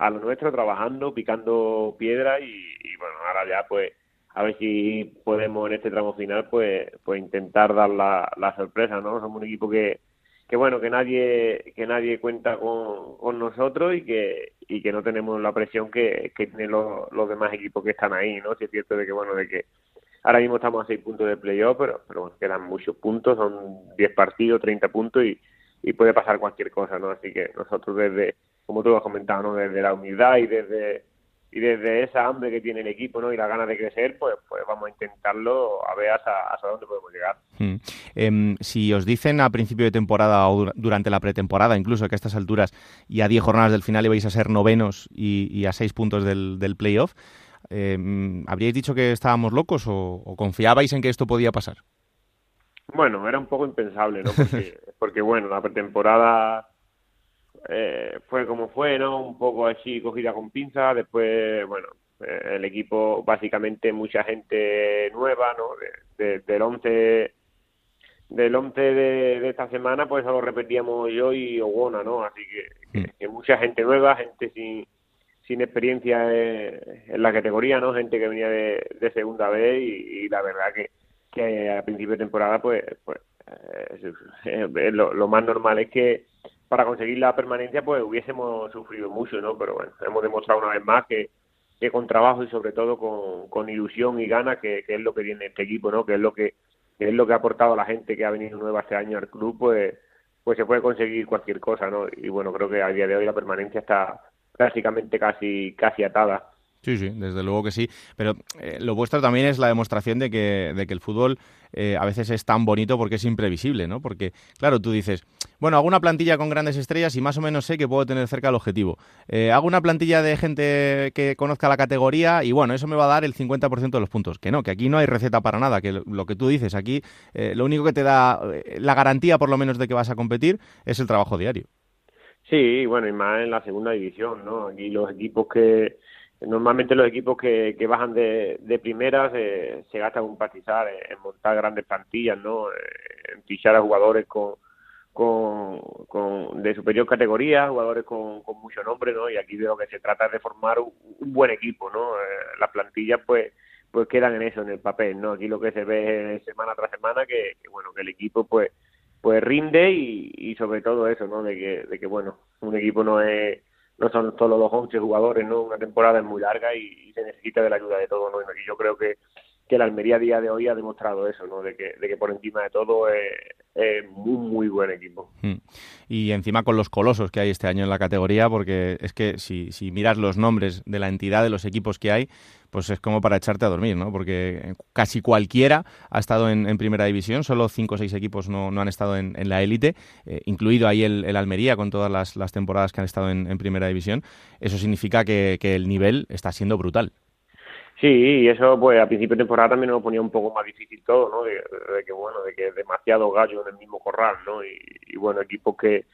a lo nuestro, trabajando, picando piedra y, bueno, ahora ya pues a ver si podemos en este tramo final pues pues intentar dar la, la sorpresa, ¿no? Somos un equipo que, que bueno, que nadie que nadie cuenta con, con nosotros y que y que no tenemos la presión que, que tienen los, los demás equipos que están ahí, ¿no? Si es cierto de que bueno, de que ahora mismo estamos a seis puntos de playoff, pero, pero bueno, quedan muchos puntos, son 10 partidos, 30 puntos y, y puede pasar cualquier cosa, ¿no? Así que nosotros desde como tú has comentado, ¿no? Desde la humildad y desde y desde esa hambre que tiene el equipo ¿no? y la ganas de crecer, pues, pues vamos a intentarlo a ver hasta, hasta dónde podemos llegar. Hmm. Eh, si os dicen a principio de temporada o durante la pretemporada, incluso que a estas alturas y a 10 jornadas del final ibais a ser novenos y, y a 6 puntos del, del playoff, eh, ¿habríais dicho que estábamos locos o, o, confiabais en que esto podía pasar? Bueno, era un poco impensable, ¿no? Porque, porque bueno, la pretemporada eh, fue como fue, ¿no? Un poco así cogida con pinza. Después, bueno, eh, el equipo básicamente mucha gente nueva, ¿no? De, de, del 11 del 11 de, de, esta semana, pues solo repetíamos yo y Ogona, ¿no? Así que, que, que mucha gente nueva, gente sin, sin experiencia en la categoría, ¿no? Gente que venía de, de segunda vez y, y, la verdad que, que a principio de temporada, pues, pues eh, lo, lo más normal es que para conseguir la permanencia pues hubiésemos sufrido mucho, ¿no? Pero bueno, hemos demostrado una vez más que, que con trabajo y sobre todo con, con ilusión y ganas que, que, es lo que tiene este equipo, ¿no? Que es lo que, es lo que ha aportado la gente que ha venido nueva este año al club, pues pues se puede conseguir cualquier cosa, ¿no? Y bueno, creo que a día de hoy la permanencia está prácticamente casi casi atada. Sí, sí, desde luego que sí. Pero eh, lo vuestro también es la demostración de que, de que el fútbol eh, a veces es tan bonito porque es imprevisible, ¿no? Porque, claro, tú dices, bueno, hago una plantilla con grandes estrellas y más o menos sé que puedo tener cerca el objetivo. Eh, hago una plantilla de gente que conozca la categoría y, bueno, eso me va a dar el 50% de los puntos. Que no, que aquí no hay receta para nada, que lo que tú dices, aquí eh, lo único que te da la garantía, por lo menos, de que vas a competir es el trabajo diario. Sí, bueno, y más en la segunda división, ¿no? Aquí los equipos que normalmente los equipos que, que bajan de, de primera se, gastan un pastizal en, montar grandes plantillas, ¿no? En fichar a jugadores con, con, con de superior categoría, jugadores con, con mucho nombre, ¿no? Y aquí de lo que se trata de formar un, un buen equipo, ¿no? Eh, las plantillas, pues, pues quedan en eso, en el papel, ¿no? Aquí lo que se ve semana tras semana que, que bueno, que el equipo, pues, pues rinde y, y sobre todo eso, ¿no? De que, de que, bueno, un equipo no es no son solo los 11 jugadores, ¿no? Una temporada es muy larga y, se necesita de la ayuda de todos, ¿no? Y yo creo que, que la Almería a día de hoy ha demostrado eso, ¿no? De que, de que por encima de todo es, es un muy buen equipo. Hmm. Y encima con los colosos que hay este año en la categoría, porque es que si, si miras los nombres de la entidad de los equipos que hay, pues es como para echarte a dormir, ¿no? Porque casi cualquiera ha estado en, primera división, solo cinco o seis equipos no, han estado en, la élite, eh, incluido ahí el, Almería con todas las, temporadas que han estado en, primera división. Eso significa que, el nivel está siendo brutal. Sí, y eso pues a principio de temporada también nos ponía un poco más difícil todo, ¿no? De, que bueno, de que demasiado gallo en el mismo corral, ¿no? Y, bueno, equipos que,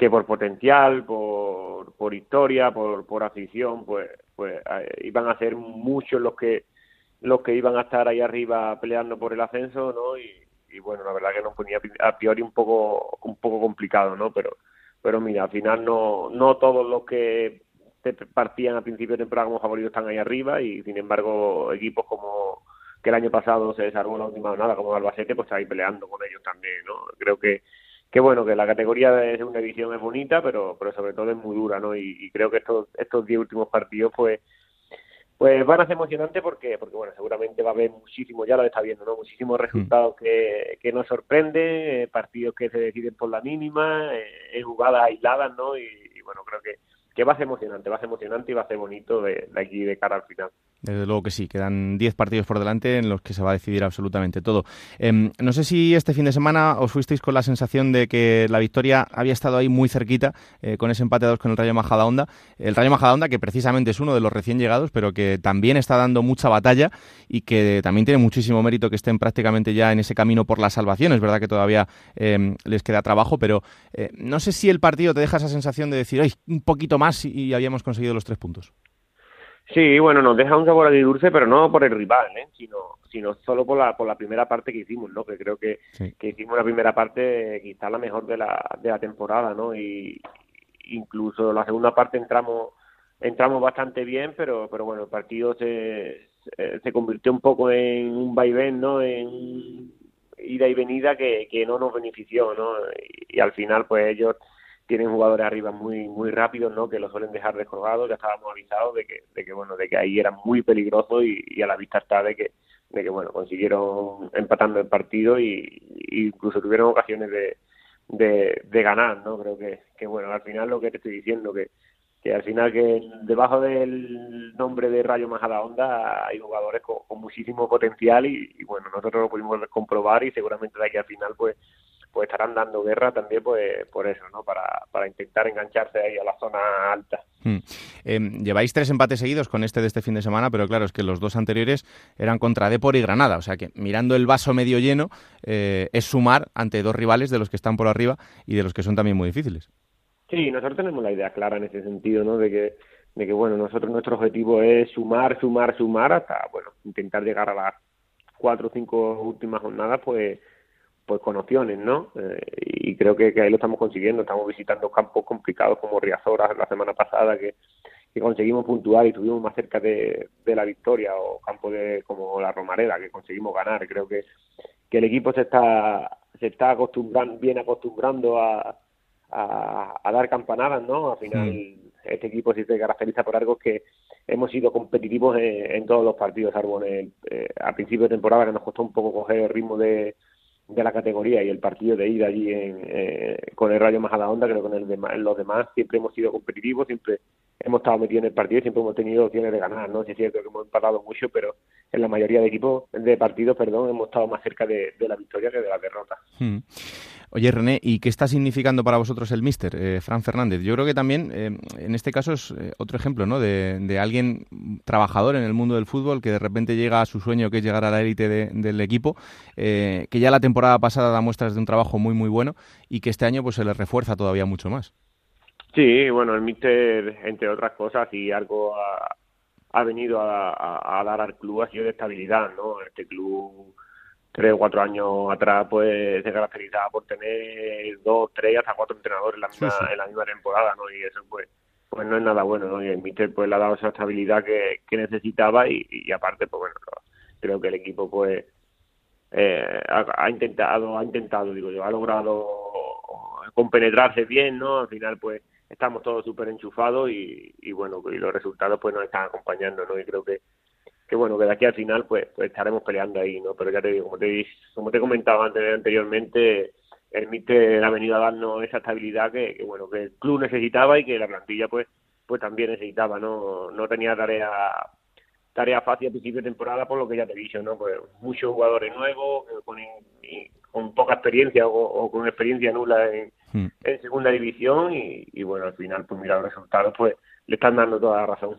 que por potencial, por, por historia, por, por afición, pues pues eh, iban a ser muchos los que los que iban a estar ahí arriba peleando por el ascenso, ¿no? Y, bueno, la verdad que nos ponía a priori un poco un poco complicado, ¿no? Pero pero mira, al final no no todos los que partían a principio de temporada como favoritos están ahí arriba y sin embargo equipos como que el año pasado se desarmó la última nada como Albacete pues está ahí peleando con ellos también, ¿no? Creo que que bueno, que la categoría de segunda división es bonita, pero, pero sobre todo es muy dura, ¿no? Y, creo que estos estos diez últimos partidos, pues, pues van a ser emocionantes porque, porque bueno, seguramente va a haber muchísimo, ya lo está viendo, ¿no? Muchísimos mm. resultados que, que nos sorprenden, eh, partidos que se deciden por la mínima, eh, en jugadas aisladas, ¿no? Y, y, bueno, creo que, que va a ser emocionante, va a ser emocionante y va a ser bonito de, de aquí de cara al final. Desde luego que sí, quedan 10 partidos por delante en los que se va a decidir absolutamente todo. Em, no sé si este fin de semana os fuisteis con la sensación de que la victoria había estado ahí muy cerquita eh, con ese empate a dos con el Rayo Majadahonda. El Rayo Majadahonda que precisamente es uno de los recién llegados, pero que también está dando mucha batalla y que también tiene muchísimo mérito que estén prácticamente ya en ese camino por la salvación. Es verdad que todavía em, les queda trabajo, pero eh, no sé si el partido te deja esa sensación de decir, ¡ay, un poquito más y habíamos conseguido los tres puntos! Sí, bueno, nos deja un sabor dulce, pero no por el rival, ¿eh? sino, sino solo por la, por la primera parte que hicimos, ¿no? Que creo que, que hicimos la primera parte quizá la mejor de la, de la temporada, ¿no? Y incluso la segunda parte entramos entramos bastante bien, pero pero bueno, el partido se, se convirtió un poco en un vaivén, ¿no? En ida y venida que, que no nos benefició, ¿no? y al final, pues ellos tienen jugadores arriba muy muy rápidos no que lo suelen dejar descolgados ya estábamos avisados de que de que bueno de que ahí era muy peligroso y, a la vista está de que de que bueno consiguieron empatando el partido y, incluso tuvieron ocasiones de, de, ganar no creo que, que bueno al final lo que te estoy diciendo que que al final que debajo del nombre de Rayo Majadahonda hay jugadores con, muchísimo potencial y, y, bueno nosotros lo pudimos comprobar y seguramente de aquí al final pues pues estarán dando guerra también pues por eso, ¿no? Para, para intentar engancharse ahí a la zona alta. Hmm. Em, lleváis tres empates seguidos con este de este fin de semana, pero claro, es que los dos anteriores eran contra Depor y Granada, o sea que mirando el vaso medio lleno eh, es sumar ante dos rivales de los que están por arriba y de los que son también muy difíciles. Sí, nosotros tenemos la idea clara en ese sentido, ¿no? De que de que bueno, nosotros nuestro objetivo es sumar, sumar, sumar hasta bueno, intentar llegar a las cuatro o cinco últimas jornadas, pues pues con opciones, ¿no? Eh, y creo que, ahí lo estamos consiguiendo. Estamos visitando campos complicados como Riazora la semana pasada, que, conseguimos puntuar y estuvimos más cerca de, la victoria, o campos de, como la Romareda, que conseguimos ganar. Creo que, que el equipo se está se está acostumbrando, bien acostumbrando a, a, dar campanadas, ¿no? Al final, este equipo sí se caracteriza por algo que hemos sido competitivos en, todos los partidos, salvo en eh, a principio de temporada que nos costó un poco coger el ritmo de de la categoría y el partido de ida allí en, eh, con el Rayo Majadahonda, creo que en, el en los demás siempre hemos sido competitivos, siempre hemos estado metidos en el partido y siempre hemos tenido opciones de ganar, ¿no? Sí es cierto que hemos empatado mucho, pero en la mayoría de equipos, de partidos, perdón, hemos estado más cerca de, la victoria que de la derrota. Hmm. Oye, René, ¿y qué está significando para vosotros el míster, eh, Fran Fernández? Yo creo que también, eh, en este caso, es eh, otro ejemplo, ¿no? De, alguien trabajador en el mundo del fútbol que de repente llega a su sueño, que es llegar a la élite del equipo, que ya la temporada pasada da muestras de un trabajo muy, muy bueno y que este año pues se le refuerza todavía mucho más. Sí, bueno, el míster, entre otras cosas, y algo ha, venido a, dar al club ha sido de estabilidad, ¿no? Este club tres o cuatro años atrás pues se caracterizaba por tener dos, tres, hasta cuatro entrenadores en la misma, En la misma temporada, ¿no? Y eso pues pues no es nada bueno, ¿no? Y el míster pues le ha dado esa estabilidad que, que necesitaba y, y aparte pues bueno, creo que el equipo pues eh, ha, intentado, ha intentado, digo yo, ha logrado compenetrarse bien, ¿no? Al final, pues, estamos todos súper enchufados y, y, bueno, y los resultados pues nos están acompañando, ¿no? Y creo que, que bueno, que de aquí al final pues, pues estaremos peleando ahí, ¿no? Pero ya te digo, como te, como te antes, anteriormente, el MITE ha venido a darnos esa estabilidad que, bueno, que el club necesitaba y que la plantilla pues pues también necesitaba, ¿no? No tenía tarea tarea fácil a principio de temporada por lo que ya te he dicho, ¿no? Pues muchos jugadores nuevos, con, con poca experiencia o, con experiencia nula en, hmm. en segunda división y, y, bueno, al final, pues mira, los resultados pues le están dando toda la razón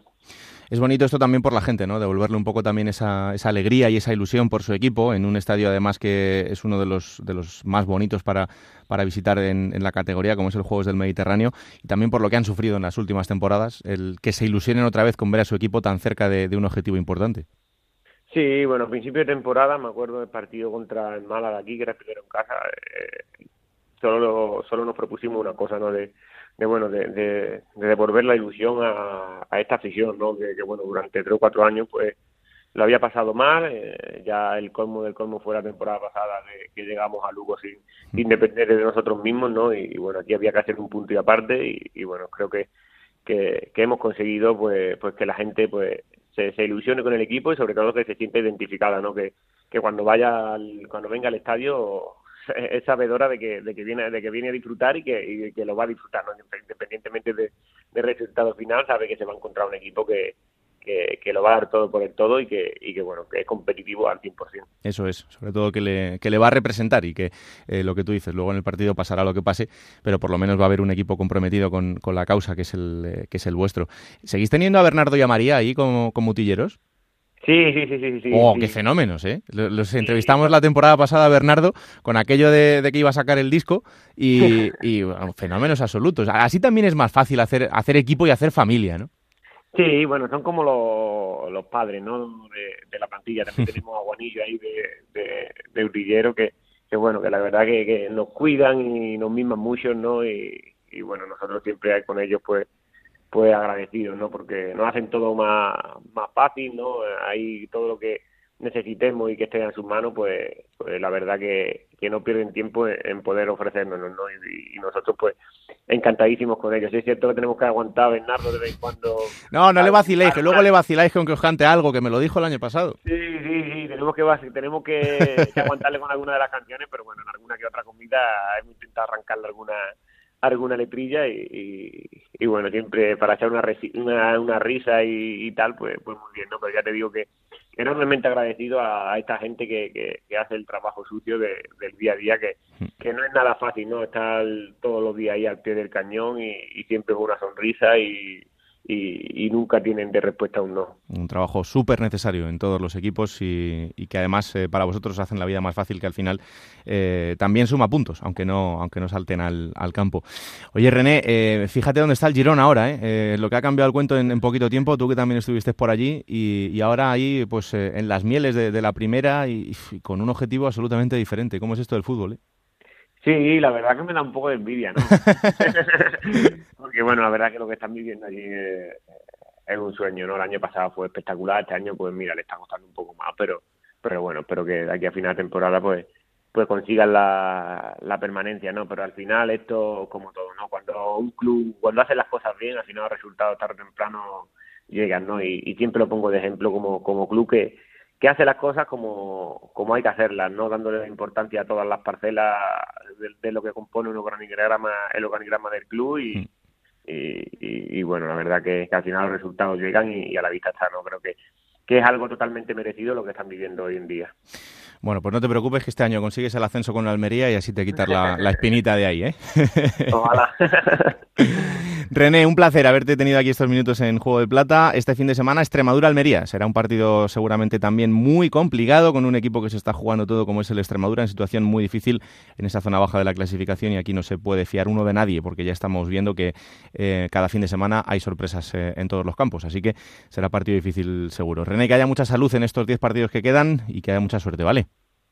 es bonito esto también por la gente, ¿no? Devolverle un poco también esa, esa alegría y esa ilusión por su equipo en un estadio además que es uno de los, de los más bonitos para, para visitar en, la categoría, como es el Juegos del Mediterráneo, y también por lo que han sufrido en las últimas temporadas, el que se ilusionen otra vez con ver a su equipo tan cerca de, un objetivo importante. Sí, bueno, principio de temporada me acuerdo del partido contra el Málaga aquí, que era el primero en casa, eh, solo, solo nos propusimos una cosa, ¿no? De, de bueno de, de, devolver la ilusión a, a esta afición no que, bueno durante tres o cuatro años pues lo había pasado mal eh, ya el colmo del colmo fue la temporada pasada de, que llegamos a Lugo sin, depender de nosotros mismos no y, bueno aquí había que hacer un punto y aparte y, bueno creo que, que, hemos conseguido pues pues que la gente pues se, se, ilusione con el equipo y sobre todo que se sienta identificada no que, que cuando vaya cuando venga al estadio es sabedora de que, de que viene de que viene a disfrutar y que, que lo va a disfrutar ¿no? independientemente del de resultado final sabe que se va a encontrar un equipo que, que, lo va a dar todo por el todo y que, y que bueno que es competitivo al 100%. Eso es, sobre todo que le, que le va a representar y que eh, lo que tú dices, luego en el partido pasará lo que pase, pero por lo menos va a haber un equipo comprometido con, con la causa que es el eh, que es el vuestro. ¿Seguís teniendo a Bernardo y a María ahí como, como mutilleros? Sí, sí, sí, sí. oh, qué fenómenos, ¿eh? Los entrevistamos la temporada pasada Bernardo con aquello de, que iba a sacar el disco y, fenómenos absolutos. Así también es más fácil hacer, hacer equipo y hacer familia, ¿no? Sí, bueno, son como los, los padres, ¿no? De, la plantilla. También tenemos a Guanillo ahí de, de, Utillero que, que, bueno, que la verdad que, que, nos cuidan y nos miman mucho, ¿no? Y, y bueno, nosotros siempre con ellos, pues pues agradecidos, ¿no? Porque nos hacen todo más, más fácil, ¿no? Ahí todo lo que necesitemos y que esté en sus manos, pues, pues la verdad que, que, no pierden tiempo en poder ofrecernos, ¿no? Y, nosotros, pues, encantadísimos con ellos. es cierto que tenemos que aguantar a Bernardo de vez en cuando. No, no le vaciléis, que luego le vaciláis con que os cante algo, que me lo dijo el año pasado. Sí, sí, sí, tenemos que, tenemos que, aguantarle con alguna de las canciones, pero bueno, en alguna que otra comida hemos intentado arrancarle alguna alguna letrilla y, y, bueno, siempre para echar una, una, una risa y, tal, pues, pues muy bien, ¿no? Pero ya te digo que enormemente agradecido a, esta gente que, que, hace el trabajo sucio del día a día, que, que no es nada fácil, ¿no? Estar todos los días ahí al pie del cañón y, y siempre con una sonrisa y, y, nunca tienen de respuesta un no. Un trabajo súper necesario en todos los equipos y, que además eh, para vosotros hacen la vida más fácil que al final eh, también suma puntos, aunque no, aunque no salten al, campo. Oye René, eh, fíjate dónde está el Girón ahora, lo que ha cambiado el cuento en, poquito tiempo, tú que también estuviste por allí y, ahora ahí pues en las mieles de, la primera y, y, con un objetivo absolutamente diferente. ¿Cómo es esto del fútbol? Sí, la verdad que me da un poco de envidia, ¿no? Porque bueno, la verdad que lo que están viviendo allí es, un sueño, ¿no? El año pasado fue espectacular, este año pues mira, le está costando un poco más, pero pero bueno, espero que de aquí a final de temporada pues pues consigan la, la permanencia, ¿no? Pero al final esto, como todo, ¿no? Cuando un club, cuando hace las cosas bien, al final los resultados tarde o temprano llegan, ¿no? Y, y siempre lo pongo de ejemplo como, como club que que hace las cosas como, como hay que hacerlas, no dándole importancia a todas las parcelas de, lo que compone un organigrama, el organigrama del club y, mm. y, bueno, la verdad que, al final los resultados llegan y, a la vista está, ¿no? Creo que, que es algo totalmente merecido lo que están viviendo hoy en día. Bueno, pues no te preocupes que este año consigues el ascenso con la Almería y así te quitas la, la espinita de ahí, ¿eh? Ojalá. René, un placer haberte tenido aquí estos minutos en Juego de Plata. Este fin de semana, Extremadura-Almería. Será un partido seguramente también muy complicado, con un equipo que se está jugando todo como es el Extremadura, en situación muy difícil en esa zona baja de la clasificación y aquí no se puede fiar uno de nadie, porque ya estamos viendo que eh, cada fin de semana hay sorpresas eh, en todos los campos. Así que será partido difícil seguro. René, que haya mucha salud en estos 10 partidos que quedan y que haya mucha suerte, ¿vale?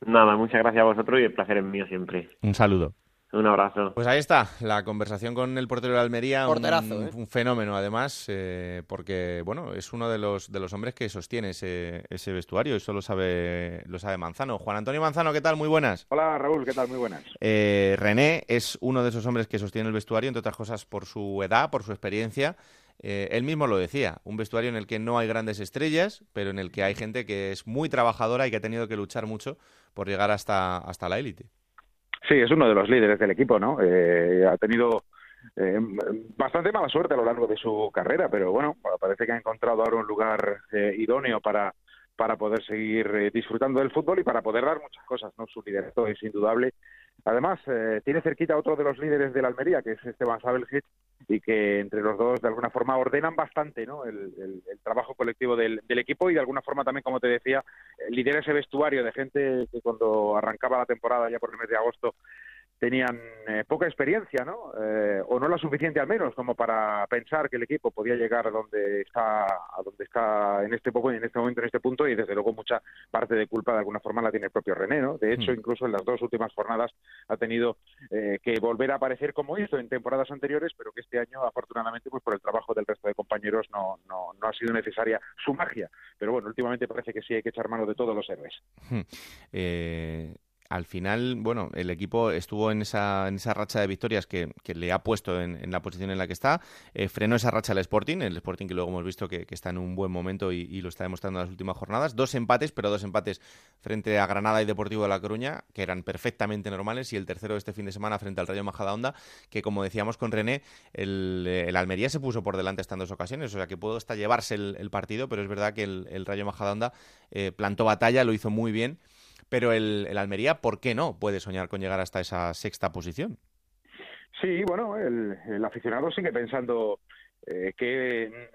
Nada, muchas gracias a vosotros y el placer es mío siempre. Un saludo. Un abrazo. Pues ahí está, la conversación con el portero de Almería, un, Porterazo, ¿eh? un fenómeno además, eh, porque bueno, es uno de los de los hombres que sostiene ese, ese vestuario, eso lo sabe lo sabe Manzano. Juan Antonio Manzano, ¿qué tal? Muy buenas. Hola Raúl, ¿qué tal? Muy buenas. Eh, René es uno de esos hombres que sostiene el vestuario, entre otras cosas por su edad, por su experiencia. Eh, él mismo lo decía, un vestuario en el que no hay grandes estrellas, pero en el que hay gente que es muy trabajadora y que ha tenido que luchar mucho por llegar hasta, hasta la élite. Sí, es uno de los líderes del equipo, ¿no? Eh, ha tenido eh, bastante mala suerte a lo largo de su carrera, pero bueno, parece que ha encontrado ahora un lugar eh, idóneo para, para poder seguir eh, disfrutando del fútbol y para poder dar muchas cosas, ¿no? Su liderazgo es indudable. Además, eh, tiene cerquita a otro de los líderes de la Almería, que es Esteban Sabelhit, y que entre los dos, de alguna forma, ordenan bastante ¿no? el, el- el trabajo colectivo del, del equipo y, de alguna forma, también, como te decía, eh, lidera ese vestuario de gente que cuando arrancaba la temporada, ya por el mes de agosto, tenían eh, poca experiencia, ¿no? Eh, o no la suficiente al menos como para pensar que el equipo podía llegar a donde está, a donde está en este poco, en este momento, en este punto, y desde luego mucha parte de culpa de alguna forma la tiene el propio René, ¿no? De hecho, Mm. incluso en las dos últimas jornadas ha tenido eh, que volver a aparecer como hizo en temporadas anteriores, pero que este año, afortunadamente, pues por el trabajo del resto de compañeros no, no, no ha sido necesaria su magia. Pero bueno, últimamente parece que sí hay que echar mano de todos los héroes. Al final, bueno, el equipo estuvo en esa, en esa racha de victorias que, que le ha puesto en, en la posición en la que está. Eh, frenó esa racha el Sporting, el Sporting que luego hemos visto que, que está en un buen momento y, lo está demostrando en las últimas jornadas. Dos empates, pero dos empates frente a Granada y Deportivo de La Coruña, que eran perfectamente normales, y el tercero este fin de semana frente al Rayo Majadahonda, que como decíamos con René, el, el Almería se puso por delante en dos ocasiones, o sea que pudo hasta llevarse el, partido, pero es verdad que el, el Rayo Majadahonda eh, plantó batalla, lo hizo muy bien. Pero el, el Almería, ¿por qué no puede soñar con llegar hasta esa sexta posición? Sí, bueno, el, el aficionado sigue pensando eh, que,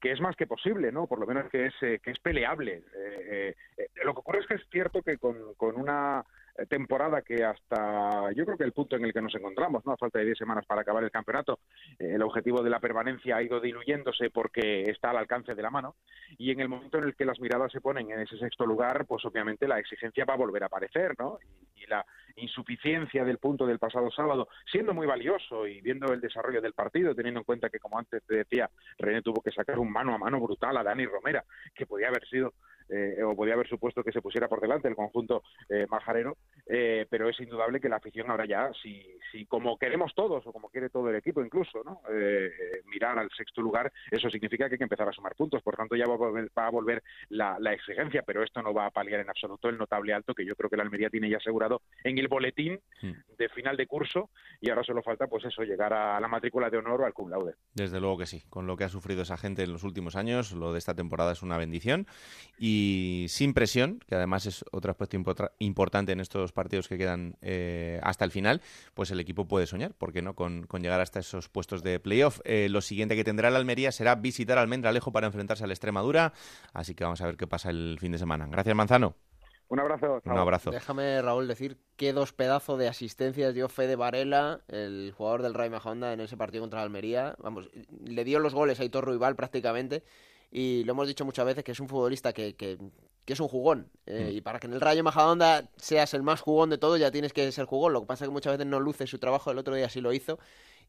que es más que posible, ¿no? Por lo menos que es, eh, que es peleable. Eh, eh, lo que ocurre es que es cierto que con, con una temporada que hasta yo creo que el punto en el que nos encontramos, ¿no? A falta de 10 semanas para acabar el campeonato, eh, el objetivo de la permanencia ha ido diluyéndose porque está al alcance de la mano y en el momento en el que las miradas se ponen en ese sexto lugar, pues obviamente la exigencia va a volver a aparecer, ¿no? Y, y la insuficiencia del punto del pasado sábado, siendo muy valioso y viendo el desarrollo del partido, teniendo en cuenta que, como antes te decía, René tuvo que sacar un mano a mano brutal a Dani Romera, que podía haber sido eh, o podía haber supuesto que se pusiera por delante el conjunto eh, majarero, eh, pero es indudable que la afición ahora ya, si, si como queremos todos o como quiere todo el equipo incluso, ¿no? Eh, mirar al sexto lugar, eso significa que hay que empezar a sumar puntos, por tanto ya va a volver, va a volver la, la exigencia, pero esto no va a paliar en absoluto el notable alto que yo creo que la Almería tiene ya asegurado en el boletín de final de curso y ahora solo falta pues eso, llegar a la matrícula de honor o al cum laude. Desde luego que sí. Con lo que ha sufrido esa gente en los últimos años, lo de esta temporada es una bendición. Y sin presión, que además es otro aspecto import- importante en estos partidos que quedan eh, hasta el final, pues el equipo puede soñar, ¿por qué no? Con, con llegar hasta esos puestos de playoff. Eh, lo siguiente que tendrá la Almería será visitar Almendralejo para enfrentarse al Extremadura. Así que vamos a ver qué pasa el fin de semana. Gracias, Manzano. Un abrazo. Un abrazo. Déjame, Raúl, decir qué dos pedazos de asistencias dio Fede Varela, el jugador del Rayo Majadahonda, en ese partido contra la Almería. Vamos, le dio los goles a Hitor Ruibal prácticamente. Y lo hemos dicho muchas veces que es un futbolista que, que, que es un jugón. Eh, Y para que en el Rayo Majadahonda seas el más jugón de todo, ya tienes que ser jugón. Lo que pasa es que muchas veces no luce su trabajo. El otro día sí lo hizo.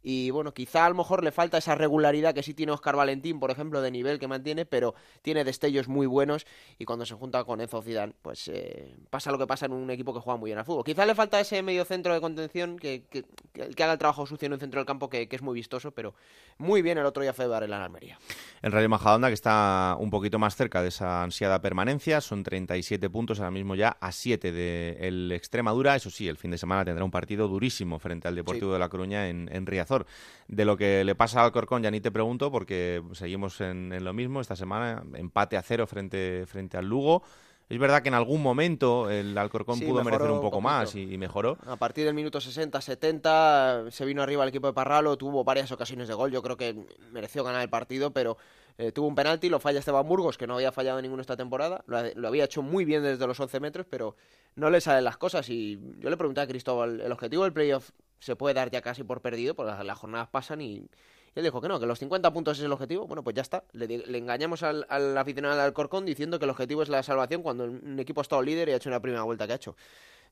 Y bueno, quizá a lo mejor le falta esa regularidad que sí tiene Oscar Valentín, por ejemplo, de nivel que mantiene, pero tiene destellos muy buenos y cuando se junta con Enzo Zidane, pues eh, pasa lo que pasa en un equipo que juega muy bien al fútbol. Quizá le falta ese medio centro de contención que, que, que- haga el trabajo sucio en un centro del campo que, que es muy vistoso, pero muy bien el otro día Fede Varela en Almería. El Rayo Majadahonda que está un poquito más cerca de esa ansiada permanencia, son 37 puntos ahora mismo ya a 7 del Extremadura. Eso sí, el fin de semana tendrá un partido durísimo frente al Deportivo de La Coruña en, en Riazor. De lo que le pasa al Corcón ya ni te pregunto porque seguimos en, en lo mismo esta semana, empate a cero frente, frente al Lugo. Es verdad que en algún momento el Alcorcón Sí, pudo merecer un poco más y, y mejoró. A partir del minuto 60-70 se vino arriba el equipo de Parralo, tuvo varias ocasiones de gol, yo creo que mereció ganar el partido, pero eh, tuvo un penalti, lo falla Esteban Burgos, que no había fallado ninguno esta temporada, lo, lo había hecho muy bien desde los 11 metros, pero no le salen las cosas y yo le pregunté a Cristóbal, ¿el objetivo del playoff se puede dar ya casi por perdido? Porque las, jornadas pasan y... y él dijo que no, que los 50 puntos es el objetivo. Bueno, pues ya está. Le, engañamos al, aficionado del Alcorcón diciendo que el objetivo es la salvación cuando un equipo ha estado líder y ha hecho una primera vuelta que ha hecho.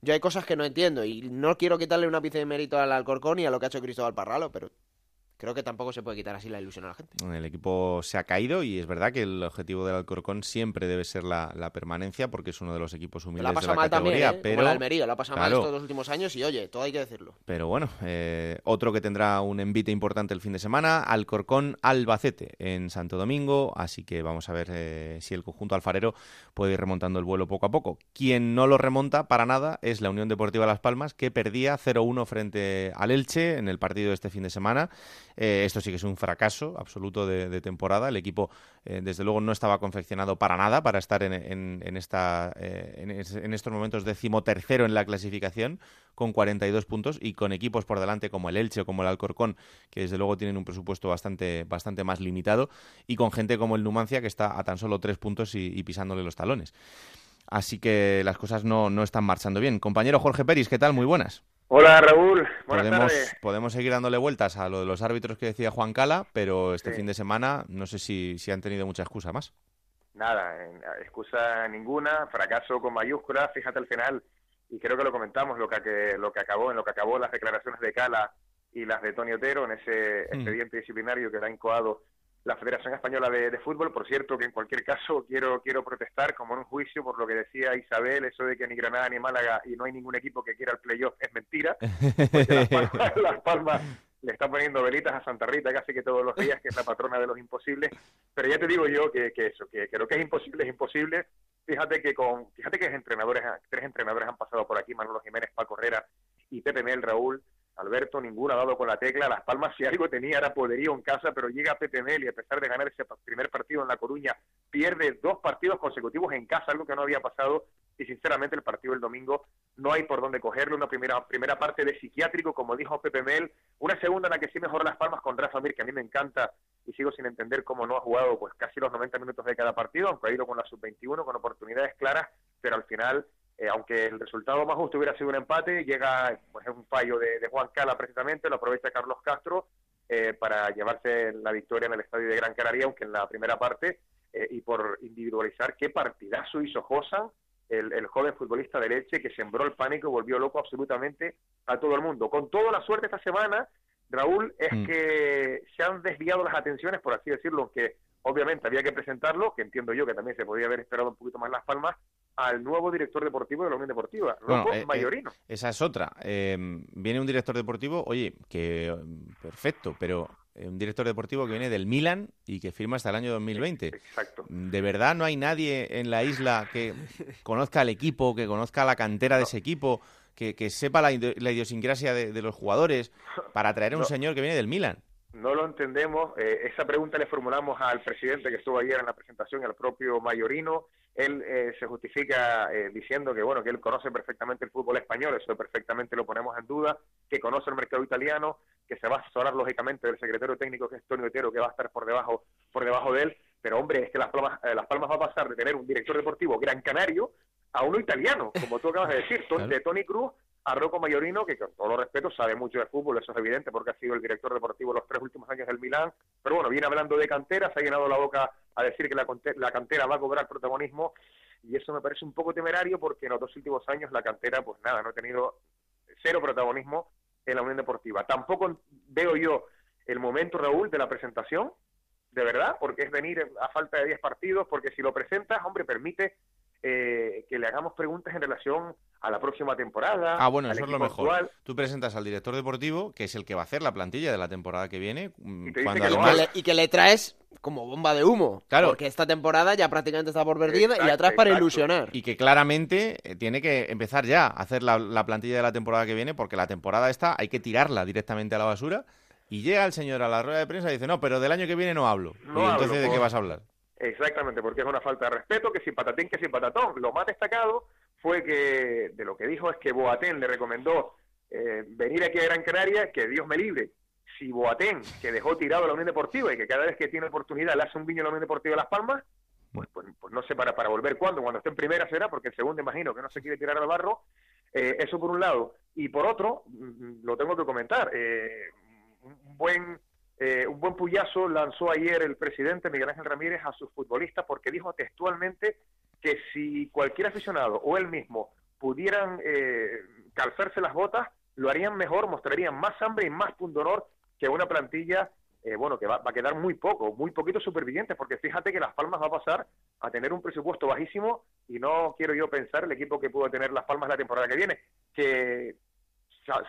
yo hay cosas que no entiendo y no quiero quitarle una pieza de mérito al Alcorcón y a lo que ha hecho Cristóbal Parralo, pero creo que tampoco se puede quitar así la ilusión a la gente. El equipo se ha caído y es verdad que el objetivo del Alcorcón siempre debe ser la, permanencia porque es uno de los equipos humildes de la mal categoría. También, ¿eh? pero la Almería lo ha pasado mal estos dos últimos años y oye, todo hay que decirlo. Pero bueno, eh, otro que tendrá un envite importante el fin de semana, Alcorcón Albacete en Santo Domingo, así que vamos a ver eh, si el conjunto alfarero puede ir remontando el vuelo poco a poco. Quien no lo remonta para nada es la Unión Deportiva Las Palmas que perdía 0-1 frente al Elche en el partido de este fin de semana eh, esto sí que es un fracaso absoluto de, temporada. El equipo, eh, desde luego, no estaba confeccionado para nada para estar en, esta, eh, en, estos momentos decimotercero en la clasificación con 42 puntos y con equipos por delante como el Elche o como el Alcorcón, que desde luego tienen un presupuesto bastante, bastante más limitado, y con gente como el Numancia, que está a tan solo tres puntos y, pisándole los talones. Así que las cosas no, no están marchando bien. Compañero Jorge Peris, ¿qué tal? Muy buenas. Hola Raúl, buenas podemos, Podemos seguir dándole vueltas a lo de los árbitros que decía Juan Cala, pero este fin de semana no sé si, si han tenido mucha excusa más. Nada, excusa ninguna, fracaso con mayúsculas, fíjate al final, y creo que lo comentamos, lo que, lo que acabó, en lo que acabó las declaraciones de Cala y las de Tony Otero en ese mm. expediente disciplinario que le ha incoado la Federación Española de, Fútbol. Por cierto, que en cualquier caso quiero quiero protestar como en un juicio por lo que decía Isabel, eso de que ni Granada ni Málaga y no hay ningún equipo que quiera el playoff es mentira. Las Palmas, le está poniendo velitas a Santa Rita casi que todos los días, que es la patrona de los imposibles. Pero ya te digo yo que, que eso, que, creo que es imposible, es imposible. Fíjate que con, fíjate que entrenadores, tres entrenadores han pasado por aquí, Manolo Jiménez, Paco Herrera y Pepe Mel, Raúl, Alberto ninguno ha dado con la tecla. Las Palmas si algo tenía era poderío en casa, pero llega Pepe Mel y a pesar de ganar ese primer partido en La Coruña, pierde dos partidos consecutivos en casa, algo que no había pasado. Y sinceramente el partido del domingo no hay por dónde cogerlo. Una primera, primera parte de psiquiátrico, como dijo Pepe Mel. Una segunda en la que sí mejoró Las Palmas con Rafa Mir, que a mí me encanta y sigo sin entender cómo no ha jugado pues casi los 90 minutos de cada partido, aunque ha ido con la sub-21, con oportunidades claras, pero al final eh, aunque el resultado más justo hubiera sido un empate, llega pues, un fallo de, Juan Cala precisamente, lo aprovecha Carlos Castro eh, para llevarse la victoria en el estadio de Gran Canaria, aunque en la primera parte, eh, y por individualizar qué partidazo hizo Josan, el, joven futbolista de Leche, que sembró el pánico y volvió loco absolutamente a todo el mundo. Con toda la suerte esta semana, Raúl, es mm. que se han desviado las atenciones, por así decirlo, aunque obviamente había que presentarlo, que entiendo yo que también se podía haber esperado un poquito más las palmas, al nuevo director deportivo de la Unión Deportiva, Rocco eh, eh, Mayorino. esa es otra. Em, viene un director deportivo, oye, que perfecto, pero un director deportivo que viene del Milan y que firma hasta el año 2020. Exacto. ¿De verdad no hay nadie en la isla que conozca al equipo, que conozca la cantera de ese equipo, que, sepa la, idiosincrasia de, los jugadores para traer a un señor que viene del Milan? no lo entendemos. Eh, esa pregunta le formulamos al presidente que estuvo ayer en la presentación, al propio Mayorino. Él eh, se justifica eh, diciendo que bueno que él conoce perfectamente el fútbol español, eso perfectamente lo ponemos en duda, que conoce el mercado italiano, que se va a asesorar lógicamente del secretario técnico que es Tony Otero, que va a estar por debajo por debajo de él. Pero hombre, es que Las Palmas, las Palmas va a pasar de tener un director deportivo gran canario a uno italiano, como tú acabas de decir, de Tony Cruz a Rocco Mayorino, que con todo respeto sabe mucho de fútbol, eso es evidente porque ha sido el director deportivo los tres últimos años del Milán, pero bueno, viene hablando de cantera, se ha llenado la boca a decir que la, la cantera va a cobrar protagonismo y eso me parece un poco temerario porque en los dos últimos años la cantera, pues nada, no ha tenido cero protagonismo en la Unión Deportiva. Tampoco veo yo el momento, Raúl, de la presentación, de verdad, porque es venir a falta de 10 partidos, porque si lo presentas, hombre, permite eh, que le hagamos preguntas en relación a la próxima temporada. Ah, bueno, eso es lo mejor. Tú presentas al director deportivo, que es el que va a hacer la plantilla de la temporada que viene. Mm, y, que le, traes como bomba de humo. Claro. Porque esta temporada ya prácticamente está por perdida y la traes para ilusionar. Y que claramente eh, tiene que empezar ya a hacer la, plantilla de la temporada que viene, porque la temporada esta hay que tirarla directamente a la basura. Y llega el señor a la rueda de prensa y dice, no, pero del año que viene no hablo. y entonces, ¿de qué vas a hablar? Exactamente, porque es una falta de respeto, que si patatín, que si patatón. Lo más destacado fue que, de lo que dijo es que Boatén le recomendó eh, venir aquí a Gran Canaria, que Dios me libre. Si Boatén, que dejó tirado la Unión Deportiva y que cada vez que tiene oportunidad le hace un viño a la Unión Deportiva de Las Palmas, pues, pues, pues, no sé para, para volver cuándo, cuando esté en primera será, porque el segundo imagino que no se quiere tirar al barro. Eh, eso por un lado. Y por otro, mm, lo tengo que comentar, eh, un buen eh, un buen puyazo lanzó ayer el presidente Miguel Ángel Ramírez a sus futbolistas porque dijo textualmente que si cualquier aficionado o él mismo pudieran eh, calzarse las botas, lo harían mejor, mostrarían más hambre y más pundonor que una plantilla eh, bueno, que va, va, a quedar muy poco, muy poquitos supervivientes, porque fíjate que Las Palmas va a pasar a tener un presupuesto bajísimo y no quiero yo pensar el equipo que pudo tener Las Palmas la temporada que viene, que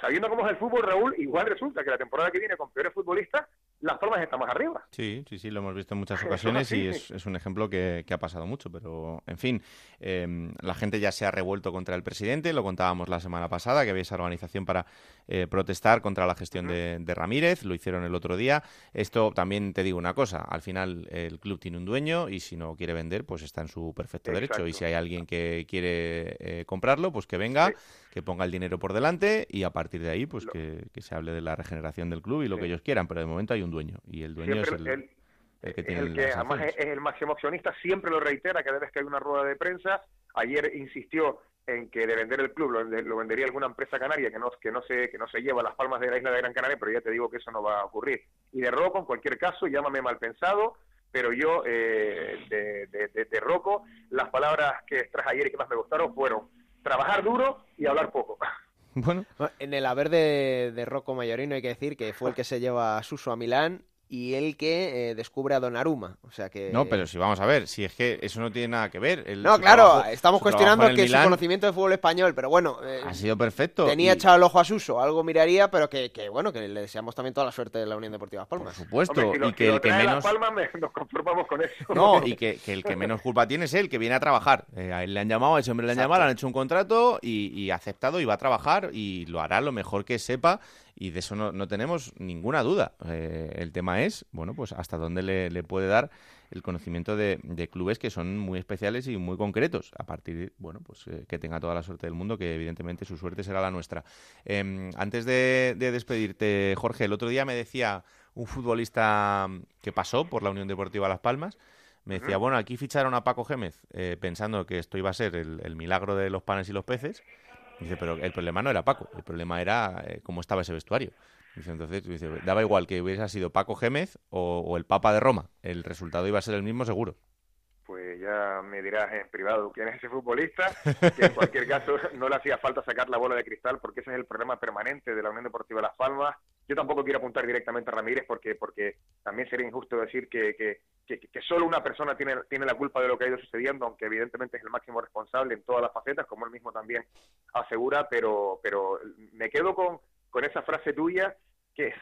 sabiendo cómo es el fútbol, Raúl, igual resulta que la temporada que viene con peores futbolistas las Palmas está más arriba. Sí, sí, sí, lo hemos visto en muchas ocasiones y es, un ejemplo que, ha pasado mucho, pero en fin, em, la gente ya se ha revuelto contra el presidente, lo contábamos la semana pasada, que había esa organización para eh, protestar contra la gestión de, Ramírez, lo hicieron el otro día. Esto también te digo una cosa, al final el club tiene un dueño y si no quiere vender, pues está en su perfecto derecho. Y si hay alguien que quiere eh, comprarlo, pues que venga, que ponga el dinero por delante y a partir de ahí, pues que, se hable de la regeneración del club y lo que ellos quieran, pero de momento hay un dueño y el dueño es el, que tiene el que además es, el máximo accionista, siempre lo reitera cada vez que hay una rueda de prensa. Ayer insistió en que de vender el club lo, vendería alguna empresa canaria que no que no se que no se lleva las palmas de la isla de Gran Canaria, pero ya te digo que eso no va a ocurrir. Y de Rocco, en cualquier caso, llámame mal pensado, pero yo eh, de, de, de, Rocco, las palabras que traje ayer y que más me gustaron fueron trabajar duro y hablar poco. Bueno. En el haber de, de Rocco Mayorino hay que decir que fue el que se lleva a Suso a Milán y el que eh, descubre a Donnarumma. O sea que... No, pero si vamos a ver, si es que eso no tiene nada que ver. no, claro, estamos cuestionando que su conocimiento de fútbol español, pero bueno... Eh, ha sido perfecto. Tenía echado el ojo a Suso, algo miraría, pero que, bueno, que le deseamos también toda la suerte de la Unión Deportiva Palmas. Por supuesto, y que el que menos... nos conformamos con eso. No, y que, el que menos culpa tiene es él, que viene a trabajar. Eh, a él le han llamado, a ese hombre le han llamado, le han hecho un contrato y, y aceptado y va a trabajar y lo hará lo mejor que sepa y de eso no, tenemos ninguna duda. Eh, el tema es, bueno, pues hasta dónde le, puede dar el conocimiento de, clubes que son muy especiales y muy concretos, a partir, bueno, pues eh, que tenga toda la suerte del mundo, que evidentemente su suerte será la nuestra. Em, antes de, despedirte, Jorge, el otro día me decía un futbolista que pasó por la Unión Deportiva Las Palmas, me decía, bueno, aquí ficharon a Paco Gémez eh, pensando que esto iba a ser el, el milagro de los panes y los peces, Dice, pero el problema no era Paco, el problema era eh, cómo estaba ese vestuario. Dice, entonces, daba igual que hubiese sido Paco Gémez o, el Papa de Roma, el resultado iba a ser el mismo seguro. Pues ya me dirás en privado quién es ese futbolista, que en cualquier caso no le hacía falta sacar la bola de cristal porque ese es el problema permanente de la Unión Deportiva Las Palmas. Yo tampoco quiero apuntar directamente a Ramírez porque, porque también sería injusto decir que, que, que, solo una persona tiene, tiene la culpa de lo que ha ido sucediendo, aunque evidentemente es el máximo responsable en todas las facetas, como él mismo también asegura, pero, pero me quedo con, con esa frase tuya que,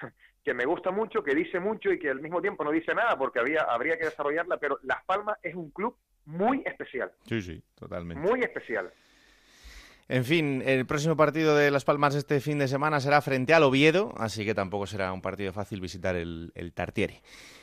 que me gusta mucho, que dice mucho y que al mismo tiempo no dice nada porque había, habría que desarrollarla, pero Las Palmas es un club muy especial. Sí, sí, totalmente. Muy especial. En fin, el próximo partido de Las Palmas este fin de semana será frente al Oviedo, así que tampoco será un partido fácil visitar el, el Tartiere.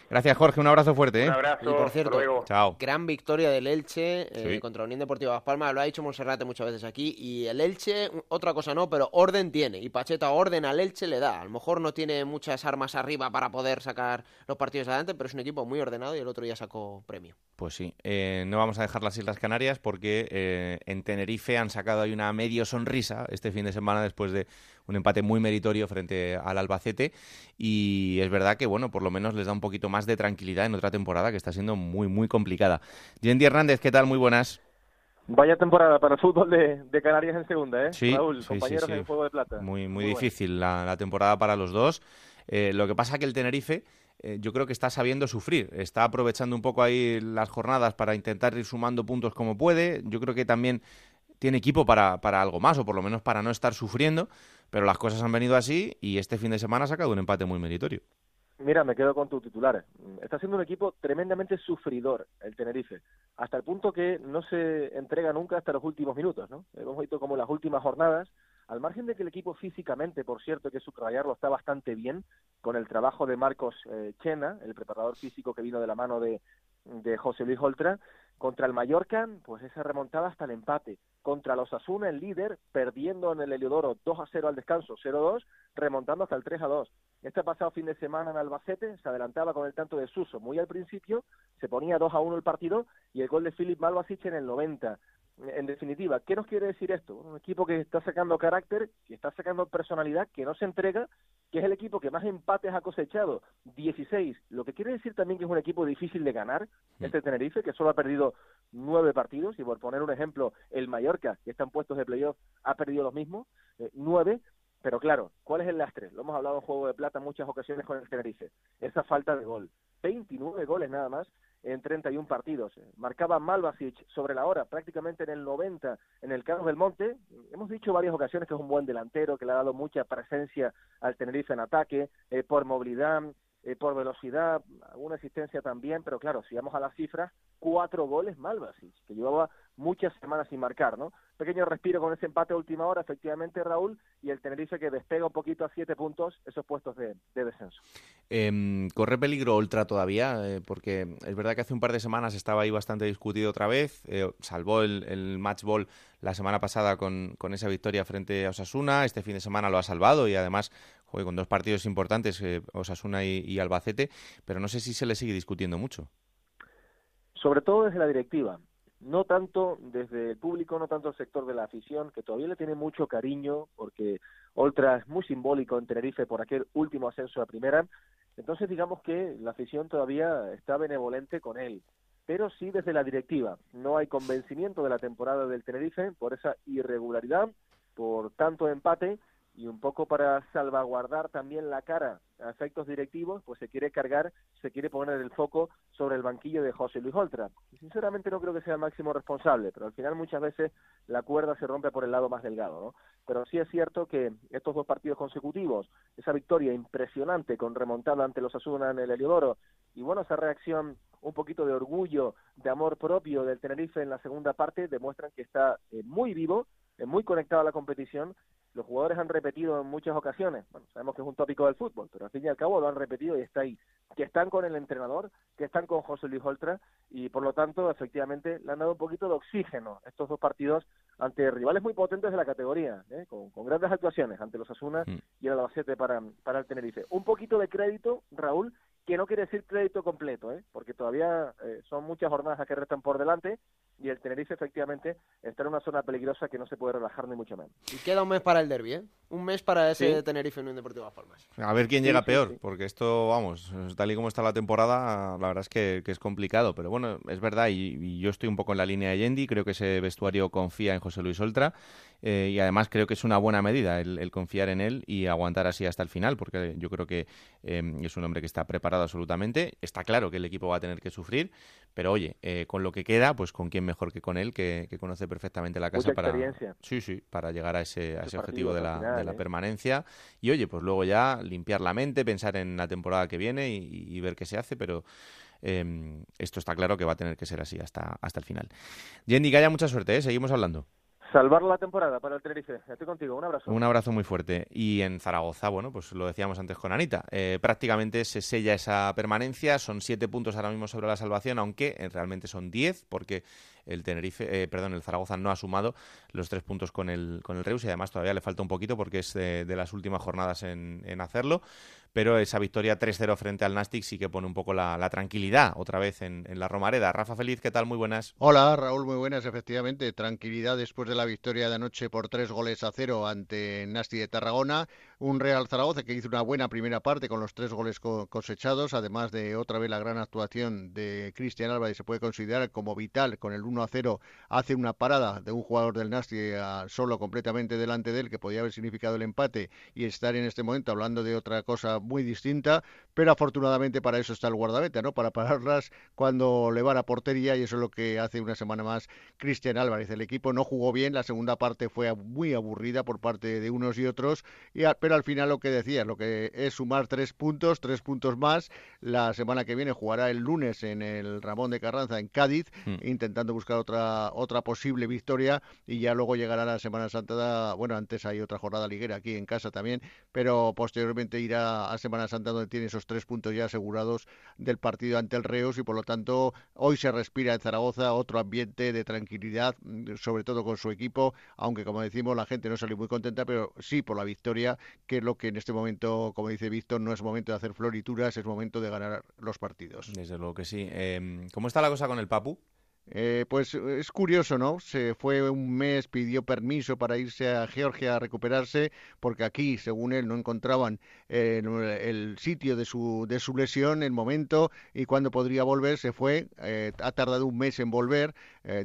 Gracias, Jorge. Un abrazo fuerte. ¿eh? Un abrazo. Y por cierto, Chao. gran victoria del Elche eh, contra Unión Deportiva Las Palmas. Lo ha dicho Monserrate muchas veces aquí. Y el Elche, otra cosa no, pero orden tiene. Y Pacheta orden al Elche le da. A lo mejor no tiene muchas armas arriba para poder sacar los partidos adelante, pero es un equipo muy ordenado y el otro día sacó premio. Pues sí. Eh, no vamos a dejar las Islas Canarias porque en Tenerife han sacado ahí una medio sonrisa este fin de semana después de un empate muy meritorio frente al Albacete y es verdad que, bueno, por lo menos les da un poquito más de tranquilidad en otra temporada que está siendo muy, muy complicada. Yendi Hernández, ¿qué tal? Muy buenas. Vaya temporada para el fútbol de, Canarias en segunda, ¿eh? Sí, Raúl, compañeros en Fuego de Plata. Muy, muy, difícil la, temporada para los dos. Eh, lo que pasa que el Tenerife eh, yo creo que está sabiendo sufrir, está aprovechando un poco ahí las jornadas para intentar ir sumando puntos como puede. Yo creo que también tiene equipo para, para algo más, o por lo menos para no estar sufriendo, pero las cosas han venido así y este fin de semana ha sacado un empate muy meritorio. Mira, me quedo con tus titulares. Está siendo un equipo tremendamente sufridor el Tenerife, hasta el punto que no se entrega nunca hasta los últimos minutos, ¿no? Hemos visto como las últimas jornadas, al margen de que el equipo físicamente, por cierto, que subrayarlo está bastante bien, con el trabajo de Marcos eh, Chena, el preparador físico que vino de la mano de, de José Luis Oltra, contra el Mallorca, pues esa remontada hasta el empate. Contra los Asuna, el líder, perdiendo en el Heliodoro 2 a 0 al descanso, 0-2, remontando hasta el 3 a 2. Este pasado fin de semana en Albacete se adelantaba con el tanto de Suso muy al principio, se ponía 2 a 1 el partido y el gol de Filip Malvasic en el 90. En definitiva, ¿qué nos quiere decir esto? Un equipo que está sacando carácter, que está sacando personalidad, que no se entrega, que es el equipo que más empates ha cosechado, 16. Lo que quiere decir también que es un equipo difícil de ganar, este Tenerife, que solo ha perdido nueve partidos, y por poner un ejemplo, el Mallorca, que está en puestos de playoff, ha perdido los mismos, eh, nueve. Pero claro, ¿cuál es el lastre? Lo hemos hablado en Juego de Plata en muchas ocasiones con el Tenerife. Esa falta de gol. 29 goles nada más en 31 partidos. Marcaba Malvasic sobre la hora, prácticamente en el 90 en el Carlos del Monte. Hemos dicho varias ocasiones que es un buen delantero, que le ha dado mucha presencia al Tenerife en ataque, eh, por movilidad, eh, por velocidad, alguna asistencia también, pero claro, si vamos a las cifras, cuatro goles Malvasic, que llevaba muchas semanas sin marcar, ¿no? Pequeño respiro con ese empate a última hora, efectivamente, Raúl, y el Tenerife que despega un poquito a siete puntos esos puestos de, descenso. Em, ¿Corre peligro Ultra todavía? Eh, porque es verdad que hace un par de semanas estaba ahí bastante discutido otra vez, eh, salvó el, el match ball la semana pasada con, con, esa victoria frente a Osasuna, este fin de semana lo ha salvado y además juega con dos partidos importantes, eh, Osasuna y, y Albacete, pero no sé si se le sigue discutiendo mucho. Sobre todo desde la directiva no tanto desde el público, no tanto el sector de la afición, que todavía le tiene mucho cariño, porque Ultra es muy simbólico en Tenerife por aquel último ascenso a primera, entonces digamos que la afición todavía está benevolente con él, pero sí desde la directiva. No hay convencimiento de la temporada del Tenerife por esa irregularidad, por tanto empate, y un poco para salvaguardar también la cara a efectos directivos, pues se quiere cargar, se quiere poner el foco sobre el banquillo de José Luis Oltra. Y sinceramente no creo que sea el máximo responsable, pero al final muchas veces la cuerda se rompe por el lado más delgado, ¿no? Pero sí es cierto que estos dos partidos consecutivos, esa victoria impresionante con remontada ante los Asuna en el Heliodoro, y bueno, esa reacción un poquito de orgullo, de amor propio del Tenerife en la segunda parte, demuestran que está eh, muy vivo, eh, muy conectado a la competición los jugadores han repetido en muchas ocasiones, bueno, sabemos que es un tópico del fútbol, pero al fin y al cabo lo han repetido y está ahí, que están con el entrenador, que están con José Luis Oltra y por lo tanto efectivamente le han dado un poquito de oxígeno estos dos partidos ante rivales muy potentes de la categoría, ¿eh? con, grandes actuaciones ante los Asuna mm. y el Albacete para, para el Tenerife. Un poquito de crédito, Raúl, que no quiere decir crédito completo, ¿eh? porque todavía eh, son muchas jornadas que restan por delante y el Tenerife efectivamente está en una zona peligrosa que no se puede relajar ni mucho menos. Y queda un mes para el derby, ¿eh? Un mes para ese Tenerife en un Deportivo Las Palmas. A ver quién llega peor, porque esto, vamos, tal y como está la temporada, la verdad es que, es complicado, pero bueno, es verdad y, yo estoy un poco en la línea de Yendi, creo que ese vestuario confía en José Luis Oltra eh, y además creo que es una buena medida el, confiar en él y aguantar así hasta el final, porque yo creo que es un hombre que está preparado absolutamente, está claro que el equipo va a tener que sufrir, pero oye, eh, con lo que queda, pues con quién mejor que con él, que, conoce perfectamente la casa para, sí, sí, para llegar a ese, a ese objetivo de la, de la ¿eh? permanencia. Y oye, pues luego ya limpiar la mente, pensar en la temporada que viene y, ver qué se hace, pero em, esto está claro que va a tener que ser así hasta, hasta el final. Jenny, que haya mucha suerte, ¿eh? seguimos hablando. Salvar la temporada para el Tenerife. Estoy contigo. Un abrazo. Un abrazo muy fuerte. Y en Zaragoza, bueno, pues lo decíamos antes con Anita, eh, prácticamente se sella esa permanencia. Son siete puntos ahora mismo sobre la salvación, aunque eh, realmente son diez, porque el Tenerife, eh, perdón, el Zaragoza no ha sumado los tres puntos con el, con el Reus y además todavía le falta un poquito porque es de, las últimas jornadas en, en hacerlo pero esa victoria 3-0 frente al Nastic sí que pone un poco la, tranquilidad otra vez en, la Romareda. Rafa Feliz, ¿qué tal? Muy buenas. Hola, Raúl, muy buenas, efectivamente. Tranquilidad después de la victoria de anoche por tres goles a cero ante Nastic de Tarragona. Un Real Zaragoza que hizo una buena primera parte con los tres goles cosechados, además de otra vez la gran actuación de Cristian Álvarez, se puede considerar como vital con el 1-0. Hace una parada de un jugador del Nastic solo completamente delante de él, que podía haber significado el empate y estar en este momento hablando de otra cosa muy distinta, pero afortunadamente para eso está el guardameta, ¿no? Para pararlas cuando le va a portería y eso es lo que hace una semana más Cristian Álvarez. El equipo no jugó bien, la segunda parte fue muy aburrida por parte de unos y otros, y pero al final lo que decía, lo que es sumar tres puntos, tres puntos más. La semana que viene jugará el lunes en el Ramón de Carranza en Cádiz, hmm. intentando buscar otra otra posible victoria y ya luego llegará la Semana Santa, bueno, antes hay otra jornada liguera aquí en casa también, pero posteriormente irá a Semana Santa donde tiene esos tres puntos ya asegurados del partido ante el Reus y por lo tanto hoy se respira en Zaragoza otro ambiente de tranquilidad, mm, sobre todo con su equipo, aunque como decimos la gente no salió muy contenta, pero sí por la victoria, que es lo que en este momento, como dice Víctor, no es momento de hacer florituras, es momento de ganar los partidos. Desde luego que sí. Em, ¿Cómo está la cosa con el Papu? Eh, pues es curioso, ¿no? Se fue un mes, pidió permiso para irse a Georgia a recuperarse, porque aquí, según él, no encontraban eh, el sitio de su, de su lesión, el momento y cuando podría volver. Se fue, eh, ha tardado un mes en volver,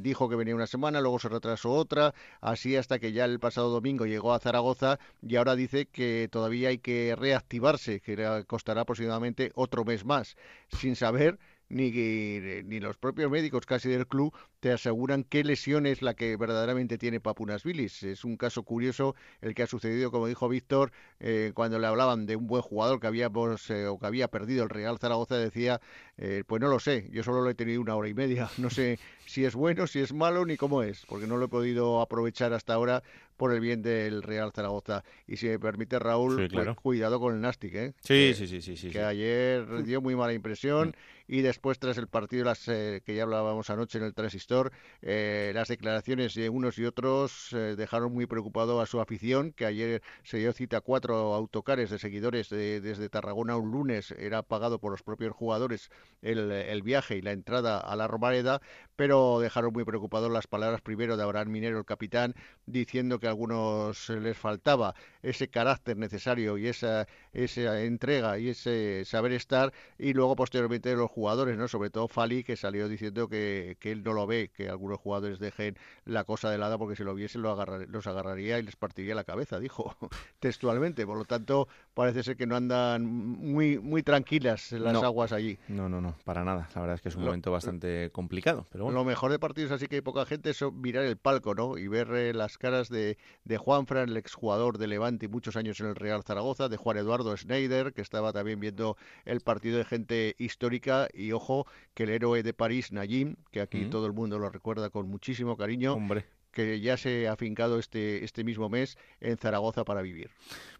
dijo que venía una semana, luego se retrasó otra, así hasta que ya el pasado domingo llegó a Zaragoza y ahora dice que todavía hay que reactivarse, que costará aproximadamente otro mes más, sin saber ni, ni los propios médicos casi del club te aseguran qué lesión es la que verdaderamente tiene Papunas Vilis. Es un caso curioso el que ha sucedido, como dijo Víctor, eh, cuando le hablaban de un buen jugador que habíamos eh, o que había perdido el Real Zaragoza, decía, eh, pues no lo sé, yo solo lo he tenido una hora y media, no sé si es bueno, si es malo, ni cómo es, porque no lo he podido aprovechar hasta ahora por el bien del Real Zaragoza. Y si me permite, Raúl, pues cuidado con el Nastic, ¿eh? Sí, sí, sí, sí, sí. Que ayer dio muy mala impresión mm. Y después, tras el partido las, que ya hablábamos anoche en el Transistor, eh, las declaraciones de unos y otros eh, dejaron muy preocupado a su afición, que ayer se dio cita a cuatro autocares de seguidores desde Tarragona un lunes, era pagado por los propios jugadores el, el viaje y la entrada a la Romareda, pero dejaron muy preocupados las palabras primero de Abraham Minero, el capitán, diciendo que a algunos les faltaba ese carácter necesario y esa, esa entrega y ese saber estar, y luego posteriormente los jugadores, ¿no? sobre todo Fali, que salió diciendo que, que él no lo ve, que algunos jugadores dejen la cosa de lado porque si lo viesen lo los agarraría y les partiría la cabeza, dijo textualmente. Por lo tanto, parece ser que no andan muy, muy tranquilas las aguas allí. No, no, no, para nada. La verdad es que es un momento bastante complicado. Pero Lo mejor de partidos así que hay poca gente es mirar el palco, ¿no? Y ver eh, las caras de, de Juanfran, el exjugador de Levante y muchos años en el Real Zaragoza, de Juan Eduardo Schneider, que estaba también viendo el partido de gente histórica, y ojo, que el héroe de París, Najim, que aquí todo el mundo lo recuerda con muchísimo cariño. Hombre que ya se ha afincado este, este mismo mes en Zaragoza para vivir.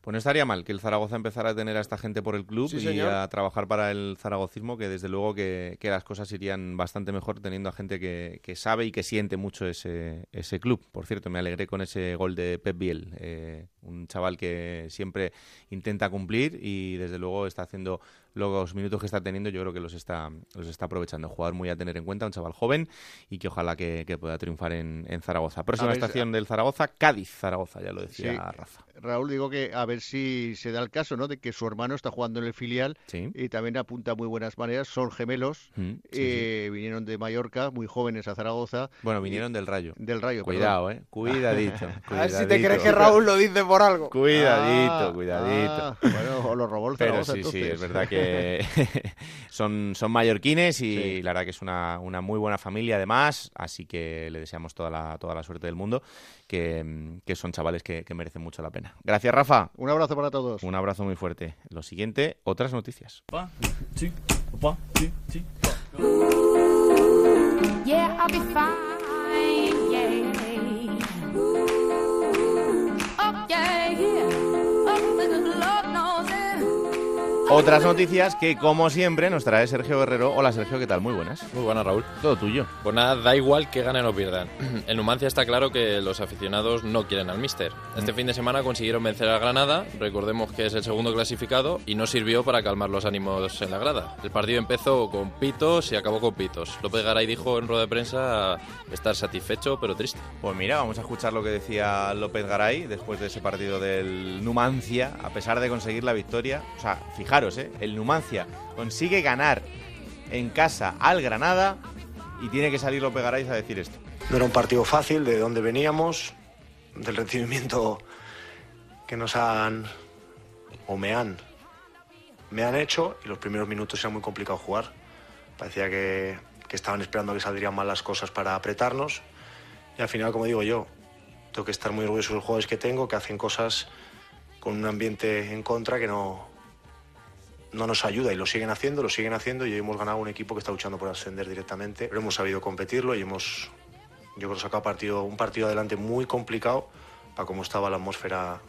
Pues no estaría mal que el Zaragoza empezara a tener a esta gente por el club y a trabajar para el zaragocismo, que desde luego que, las cosas irían bastante mejor teniendo a gente que, sabe y que siente mucho ese, ese club. Por cierto, me alegré con ese gol de Pep Biel, eh, un chaval que siempre intenta cumplir y desde luego está haciendo los minutos que está teniendo, yo creo que los está, los está aprovechando. Jugador muy a tener en cuenta, un chaval joven y que ojalá que, pueda triunfar en, Zaragoza. Próxima estación del Zaragoza, Cádiz, Zaragoza, ya lo decía Rafa. Raúl, digo que a ver si se da el caso, ¿no? De que su hermano está jugando en el filial y también apunta muy buenas maneras. Son gemelos, mm, eh, vinieron de Mallorca, muy jóvenes a Zaragoza. Bueno, vinieron del Rayo. Del Rayo, Cuidado, ¿eh? Cuidadito. a ver si te crees que Raúl lo dice por algo. Cuidadito, ah, cuidadito. Ah, bueno, o lo robó el Zaragoza, Pero sí, sí, es verdad que son, son mallorquines y la verdad que es una, una muy buena familia además, así que le deseamos toda la, toda la suerte del mundo, que, que son chavales que merecen mucho la pena. Gracias, Rafa. Un abrazo para todos. Un abrazo muy fuerte. Lo siguiente, otras noticias. Otras noticias que, como siempre, nos trae Sergio Guerrero. Hola, Sergio, ¿qué tal? Muy buenas. Muy buenas, Raúl. Todo tuyo. Pues nada, da igual que ganen o pierdan. En Numancia está claro que los aficionados no quieren al míster. Este fin de semana consiguieron vencer a Granada, recordemos que es el segundo clasificado, y no sirvió para calmar los ánimos en la grada. El partido empezó con pitos y acabó con pitos. López Garay dijo en rueda de prensa estar satisfecho, pero triste. Pues mira, vamos a escuchar lo que decía López Garay después de ese partido del Numancia, a pesar de conseguir la victoria. O sea, fijaros ¿eh? el Numancia consigue ganar en casa al Granada y tiene que salir López Garay a decir esto. No era un partido fácil de dónde veníamos, del recibimiento que nos han o me han me han hecho y los primeros minutos era muy complicado jugar. Parecía que, que estaban esperando que saldrían mal las cosas para apretarnos y al final, como digo yo, tengo que estar muy orgulloso de los jugadores que tengo, que hacen cosas con un ambiente en contra que no, no nos ayuda y lo siguen haciendo, lo siguen haciendo y hemos ganado un equipo que está luchando por ascender directamente. Pero hemos sabido competirlo y hemos, yo creo, sacado partido, un partido adelante muy complicado para cómo estaba la atmósfera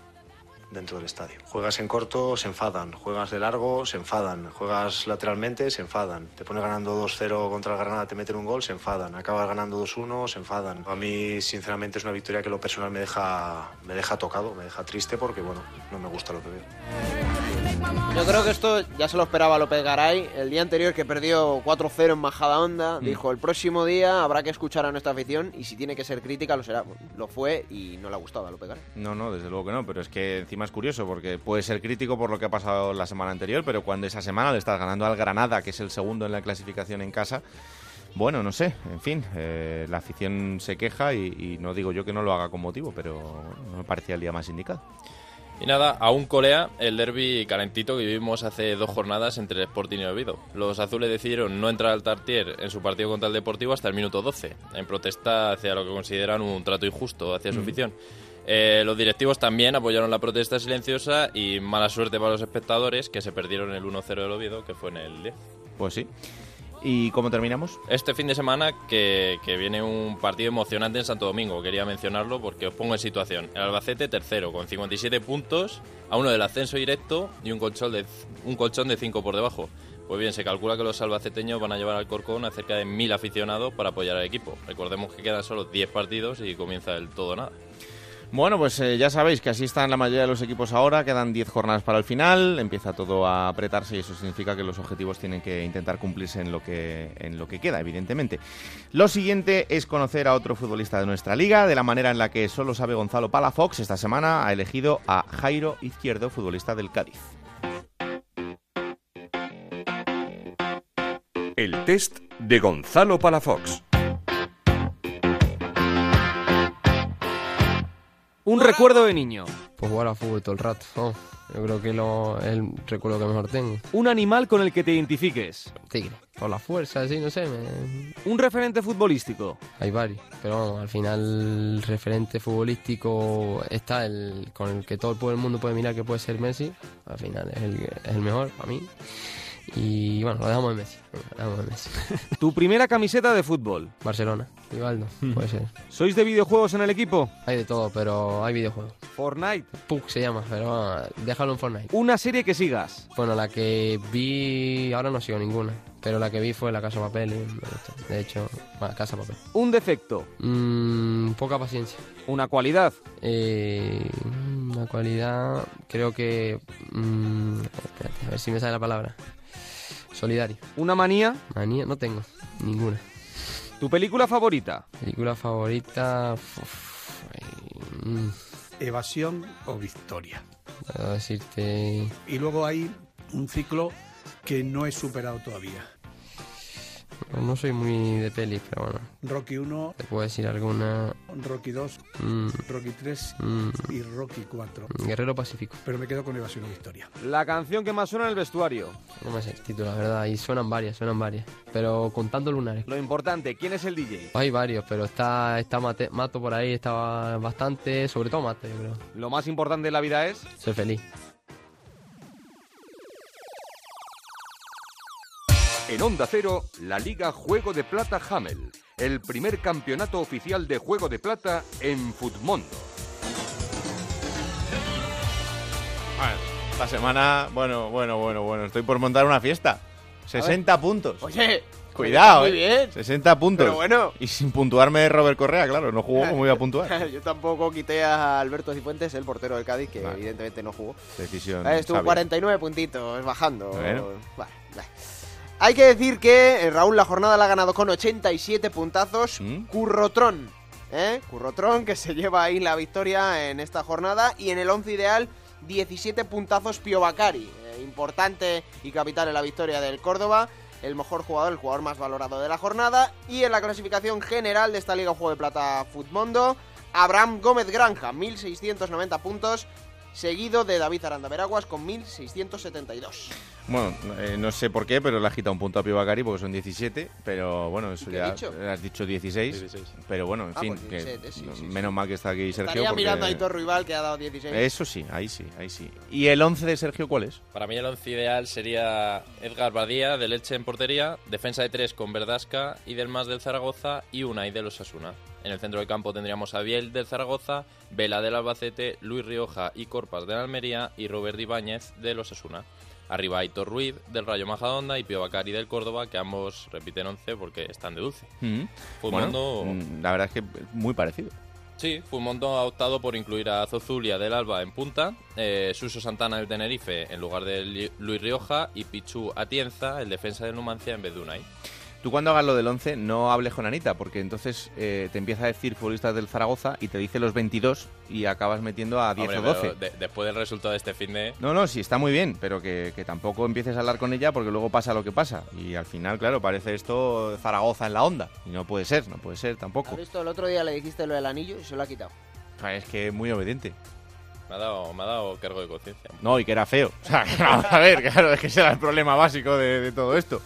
dentro del estadio. Juegas en corto, se enfadan. Juegas de largo, se enfadan. Juegas lateralmente, se enfadan. Te pones ganando 2-0 contra el Granada, te meten un gol, se enfadan. Acabas ganando 2-1, se enfadan. A mí, sinceramente, es una victoria que lo personal me deja, me deja tocado, me deja triste porque, bueno, no me gusta lo que veo. Yo creo que esto ya se lo esperaba López Garay. El día anterior que perdió 4-0 en Majadahonda, Mm. dijo el próximo día habrá que escuchar a nuestra afición y si tiene que ser crítica lo será. Lo fue y no le ha gustado a López Garay. No, no, desde luego que no, pero es que encima es curioso porque puede ser crítico por lo que ha pasado la semana anterior, pero cuando esa semana le estás ganando al Granada, que es el segundo en la clasificación en casa, bueno, no sé, en fin, eh, la afición se queja y, y no digo yo que no lo haga con motivo, pero no me parecía el día más indicado. Y nada, aún colea el derby calentito que vivimos hace dos jornadas entre el Sporting y el Oviedo. Los azules decidieron no entrar al Tartier en su partido contra el Deportivo hasta el minuto 12, en protesta hacia lo que consideran un trato injusto hacia su Mm. afición. Eh, los directivos también apoyaron la protesta silenciosa y mala suerte para los espectadores que se perdieron el 1-0 del Oviedo, que fue en el 10. Pues sí. ¿Y cómo terminamos? Este fin de semana que, viene un partido emocionante en Santo Domingo, quería mencionarlo porque os pongo en situación. El Albacete tercero con 57 puntos, a uno del ascenso directo y un colchón de un colchón de 5 por debajo. Pues bien, se calcula que los albaceteños van a llevar al Corcón a cerca de 1000 aficionados para apoyar al equipo. Recordemos que quedan solo 10 partidos y comienza el todo nada. Bueno, pues eh, ya sabéis que así están la mayoría de los equipos ahora, quedan 10 jornadas para el final, empieza todo a apretarse y eso significa que los objetivos tienen que intentar cumplirse en lo que, en lo que queda, evidentemente. Lo siguiente es conocer a otro futbolista de nuestra liga, de la manera en la que solo sabe Gonzalo Palafox, esta semana ha elegido a Jairo Izquierdo, futbolista del Cádiz. El test de Gonzalo Palafox. Un recuerdo de niño. Pues jugar a fútbol todo el rato. ¿no? Yo creo que lo, es el recuerdo que mejor tengo. Un animal con el que te identifiques. Tigre. Por la fuerza, sí, no sé. me- Un referente futbolístico. Hay varios. Pero vamos, al final el referente futbolístico está el con el que todo el mundo puede mirar que puede ser Messi. Al final es el, es el mejor para mí. Y bueno, lo dejamos en Messi. Venga, Lo dejamos en Messi. Tu primera camiseta de fútbol. Barcelona. Rivaldo, puede ser. ¿Sois de videojuegos en el equipo? Hay de todo, pero hay videojuegos. Fortnite. PUC se llama, pero bueno, déjalo en Fortnite. Una serie que sigas. Bueno, la que vi, ahora no sigo ninguna, pero la que vi fue La Casa de Papel y. De hecho, bueno, Casa Papel. Un defecto. Mm, poca paciencia. Una cualidad. Eh, una cualidad, creo que... mm, espérate, a ver si me sale la palabra. Solidario. Una manía. Manía, no tengo, ninguna. Tu película favorita. Película favorita... uf, eh, mm, Evasión o victoria. puedo decirte... Y luego hay un ciclo que no he superado todavía. No soy muy de pelis, pero bueno. Rocky 1, Te puedo decir alguna... Rocky 2, mm, Rocky 3 mm, y Rocky 4. Guerrero Pacífico. Pero me quedo con Evasión o victoria. La canción que más suena en el vestuario. No me sé el título, la verdad. Y suenan varias, suenan varias. Pero contando lunares. Lo importante, ¿quién es el DJ? Hay varios, pero está, está Mate- Mato por ahí, estaba bastante, sobre todo Mate, yo creo. Lo más importante de la vida es... Ser feliz. En Onda Cero, la Liga Juego de Plata Hamel, el primer campeonato oficial de Juego de Plata en Futmundo. Esta semana, bueno, bueno, bueno, bueno, estoy por montar una fiesta. 60 puntos. Oye, Cuidado, muy eh. bien. 60 puntos. Pero bueno. Y sin puntuarme Robert Correa, claro, no jugó como iba a puntuar. Yo tampoco quité a Alberto Cifuentes, el portero del Cádiz, que evidentemente no jugó. Decisión. Estuvo sabia. 49 puntitos, bajando. Bueno. Vale, vale. Hay que decir que eh, Raúl la jornada la ha ganado con 87 puntazos. ¿Mm? Currotrón. ¿eh? Currotrón que se lleva ahí la victoria en esta jornada. Y en el 11 ideal, 17 puntazos Pio Bacari. eh, importante y capital en la victoria del Córdoba. El mejor jugador, el jugador más valorado de la jornada. Y en la clasificación general de esta Liga Juego de Plata Futmundo, Abraham Gómez Granja, 1690 puntos. Seguido de David Aranda Veraguas con 1672. Bueno, eh, no sé por qué, pero le ha quitado un punto a Pío Bacari porque son 17, pero bueno, eso ¿Qué he ya dicho? has dicho 16, pero bueno, en Ah, fin, pues que 17, sí, sí, menos mal que está aquí Sergio Estaría porque- mirando a Aitor Rival que ha dado 16. Eso sí, ahí sí, ahí sí. ¿Y el 11 de Sergio cuál es? Para mí el once ideal sería Edgar Badía del Elche en portería, defensa de tres con Verdasca y del Más del Zaragoza y Unai de los Asuna. En el centro del campo tendríamos a Biel del Zaragoza, Vela del Albacete, Luis Rioja y Corpas del Almería y Robert Ibáñez de los Asuna. Arriba Aitor Ruiz del Rayo Majadahonda y Pio Bacari del Córdoba, que ambos repiten once porque están de dulce. Mm. Futmundo- Bueno, mm, la verdad es que muy parecido. Sí, Fumondo ha optado por incluir a Zozulia del Alba en punta, eh, Suso Santana del Tenerife en lugar de Luis Rioja y Pichu Atienza, el defensa del Numancia, en vez de Unai. Tú cuando hagas lo del 11 no hables con Anita, porque entonces eh, te empieza a decir futbolistas del Zaragoza y te dice los 22 y acabas metiendo a 10 Hombre, o pero 12. de- después del resultado de este fin de... No, no, sí, está muy bien, pero que, que tampoco empieces a hablar con ella porque luego pasa lo que pasa. Y al final, claro, parece esto Zaragoza en la onda. Y no puede ser, no puede ser tampoco. ¿Has visto? El otro día le dijiste lo del anillo y se lo ha quitado. Es que es muy obediente. Me ha dado, me ha dado cargo de conciencia. No, y que era feo. O sea, que vamos a ver, claro, es que ese era el problema básico de, de todo esto.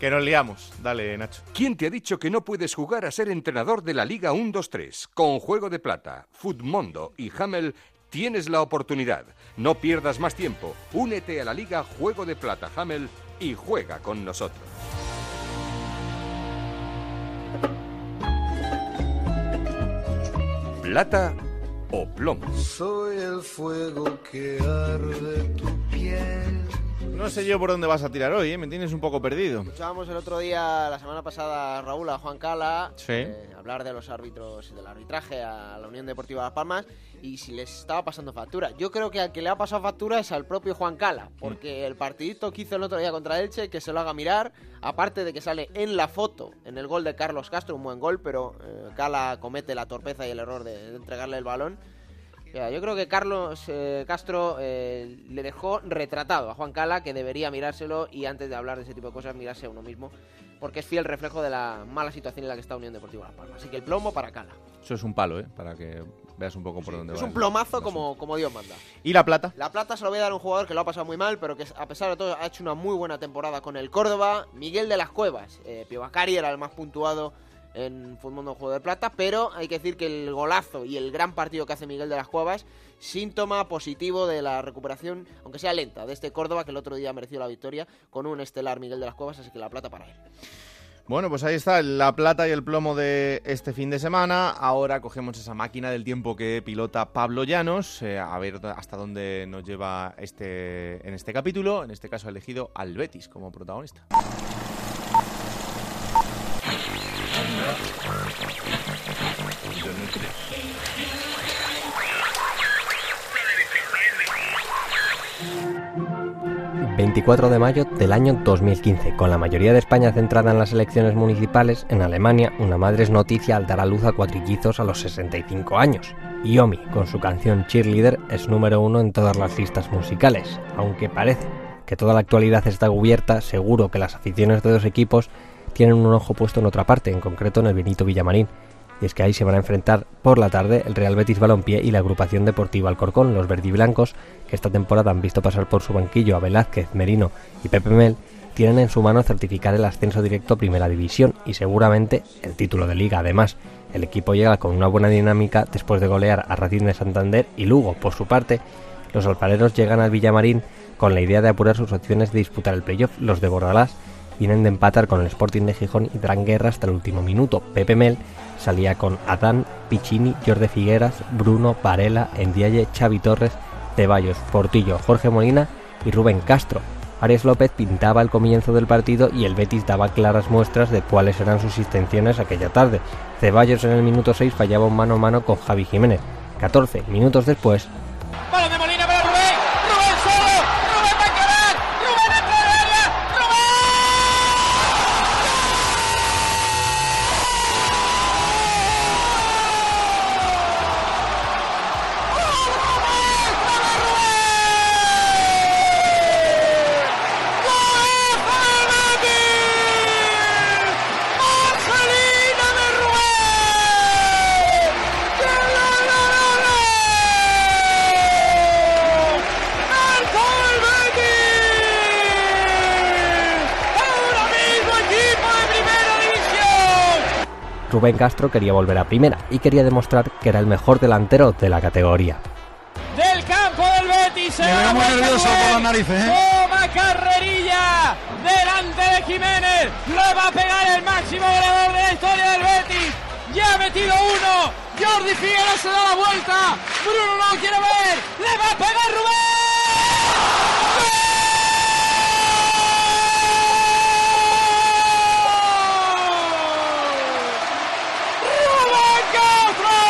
Que nos liamos. Dale, Nacho. ¿Quién te ha dicho que no puedes jugar a ser entrenador de la Liga 1-2-3? Con Juego de Plata, Futmundo y Hamel tienes la oportunidad. No pierdas más tiempo. Únete a la Liga Juego de Plata Hamel y juega con nosotros. Plata o plomo. Soy el fuego que arde tu piel. No sé yo por dónde vas a tirar hoy, ¿eh? Me tienes un poco perdido. Escuchábamos el otro día, la semana pasada, Raúl, a Juan Cala, Sí. eh, hablar de los árbitros y del arbitraje a la Unión Deportiva Las Palmas y si les estaba pasando factura. Yo creo que al que le ha pasado factura es al propio Juan Cala, porque el partidito que hizo el otro día contra Elche, que se lo haga mirar, aparte de que sale en la foto, en el gol de Carlos Castro, un buen gol, pero eh, Cala comete la torpeza y el error de, de entregarle el balón. Sea, yo creo que Carlos eh, Castro eh, le dejó retratado a Juan Cala que debería mirárselo y antes de hablar de ese tipo de cosas mirarse a uno mismo porque es fiel reflejo de la mala situación en la que está Unión Deportiva Las Palmas. Así que el plomo para Cala. Eso es un palo, ¿eh? Para que veas un poco por dónde Es va. un plomazo como, como Dios manda. ¿Y la plata? La plata se lo voy a dar a un jugador que lo ha pasado muy mal, pero que a pesar de todo ha hecho una muy buena temporada con el Córdoba. Miguel de las Cuevas. Eh, Pio Bacari era el más puntuado en Fútbol Juego de Plata, pero hay que decir que el golazo y el gran partido que hace Miguel de las Cuevas, síntoma positivo de la recuperación, aunque sea lenta, de este Córdoba que el otro día mereció la victoria con un estelar Miguel de las Cuevas, así que la plata para él. Bueno, pues ahí está la plata y el plomo de este fin de semana. Ahora cogemos esa máquina del tiempo que pilota Pablo Llanos, eh, a ver hasta dónde nos lleva este en este capítulo. En este caso ha elegido al Betis como protagonista. Mm. 24 de mayo del año 2015. Con la mayoría de España centrada en las elecciones municipales, en Alemania, una madre es noticia al dar a luz a cuatrillizos a los 65 años. Yomi, con su canción Cheerleader, es número uno en todas las listas musicales. Aunque parece que toda la actualidad está cubierta, seguro que las aficiones de dos equipos tienen un ojo puesto en otra parte, en concreto en el Benito Villamarín. Y es que ahí se van a enfrentar por la tarde el Real Betis Balompié y la agrupación deportiva Alcorcón, los verdiblancos, que esta temporada han visto pasar por su banquillo a Velázquez, Merino y Pepe Mel, tienen en su mano certificar el ascenso directo a Primera División y seguramente el título de liga. Además, el equipo llega con una buena dinámica después de golear a Racing de Santander y Lugo. Por su parte, los alfareros llegan al Villamarín con la idea de apurar sus opciones de disputar el playoff. Los de Bordalás vienen de empatar con el Sporting de Gijón y darán guerra hasta el último minuto. Pepe Mel salía con Adán, Piccini, Jorge Figueras, Bruno, Varela, Endiaye, Xavi Torres, Ceballos, Portillo, Jorge Molina y Rubén Castro. Arias López pintaba el comienzo del partido y el Betis daba claras muestras de cuáles eran sus intenciones aquella tarde. Ceballos en el minuto 6 fallaba un mano a mano con Javi Jiménez. 14 minutos después, Balón Rubén Castro quería volver a primera y quería demostrar que era el mejor delantero de la categoría. Del campo del Betis se veo muy nervioso por las narices, ¿eh? Toma carrerilla delante de Jiménez. Le va a pegar el máximo goleador de la historia del Betis. Ya ha metido uno. Jordi Figueroa se da la vuelta. Bruno no lo quiere ver. Le va a pegar Rubén. ¡Rubén Castro!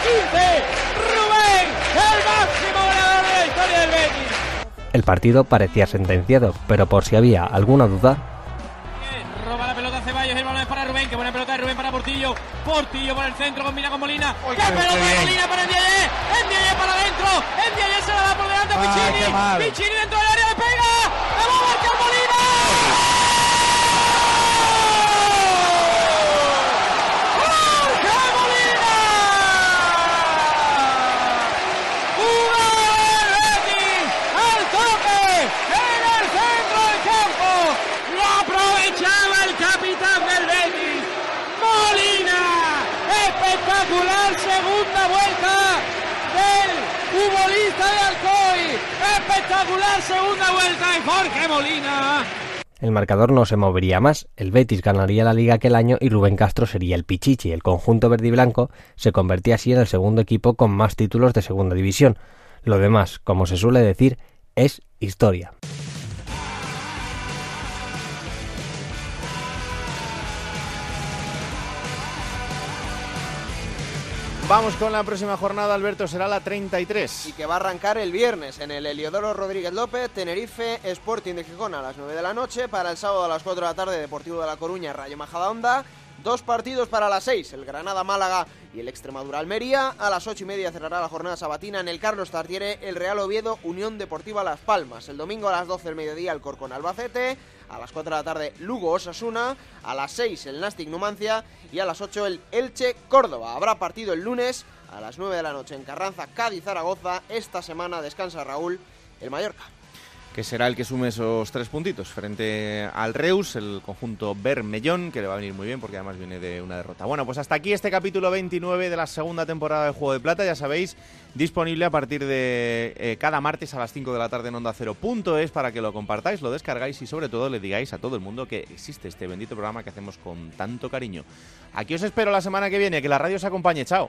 15. Rubén, el máximo goleador de la historia del Betis. El partido parecía sentenciado, pero por si había alguna duda, Roba la pelota Ceballos, el balón es para Rubén, que buena pelota de Rubén para Portillo. Portillo por el centro, combina con Molina. ¡Qué pelota de Molina para Ndiaye! Ndiaye para adentro. Ndiaye se la da por delante a Ay, Pichini. qué mal. Pichini dentro del área, le pega. ¡Le va a marcar Molina! ¡Jorge Molina! ¡Jugada del Betis! ¡Al toque! ¡En el centro del campo! ¡Lo aprovechaba el capitán del Betis! ¡Molina! ¡Espectacular segunda vuelta del futbolista de Alcoy! ¡Espectacular segunda vuelta de Jorge Molina! el marcador no se movería más, el Betis ganaría la liga aquel año y Rubén Castro sería el Pichichi. El conjunto verde y blanco se convertía así en el segundo equipo con más títulos de segunda división. Lo demás, como se suele decir, es historia. Vamos con la próxima jornada, Alberto, será la 33. y que va a arrancar el viernes en el Heliodoro Rodríguez López, Tenerife Sporting de Gijón a las 9 de la noche, para el sábado a las 4 de la tarde Deportivo de La Coruña, Rayo Majadahonda, dos partidos para las 6, el Granada Málaga y el Extremadura Almería, a las 8 y media cerrará la jornada sabatina en el Carlos Tartiere, el Real Oviedo Unión Deportiva Las Palmas, el domingo a las 12 del mediodía el Corcón Albacete, a las 4 de la tarde Lugo Osasuna, a las 6 el Nastic Numancia y a las 8 el Elche Córdoba. Habrá partido el lunes a las 9 de la noche en Carranza, Cádiz, Zaragoza. Esta semana descansa Raúl, el Mallorca. Que será el que sume esos tres puntitos frente al Reus, el conjunto Bermellón, que le va a venir muy bien porque además viene de una derrota. Bueno, pues hasta aquí este capítulo 29 de la segunda temporada de Juego de Plata, ya sabéis, disponible a partir de eh, cada martes a las 5 de la tarde en Onda Cero. Punto es para que lo compartáis, lo descargáis y sobre todo le digáis a todo el mundo que existe este bendito programa que hacemos con tanto cariño. Aquí os espero la semana que viene, que la radio os acompañe. Chao.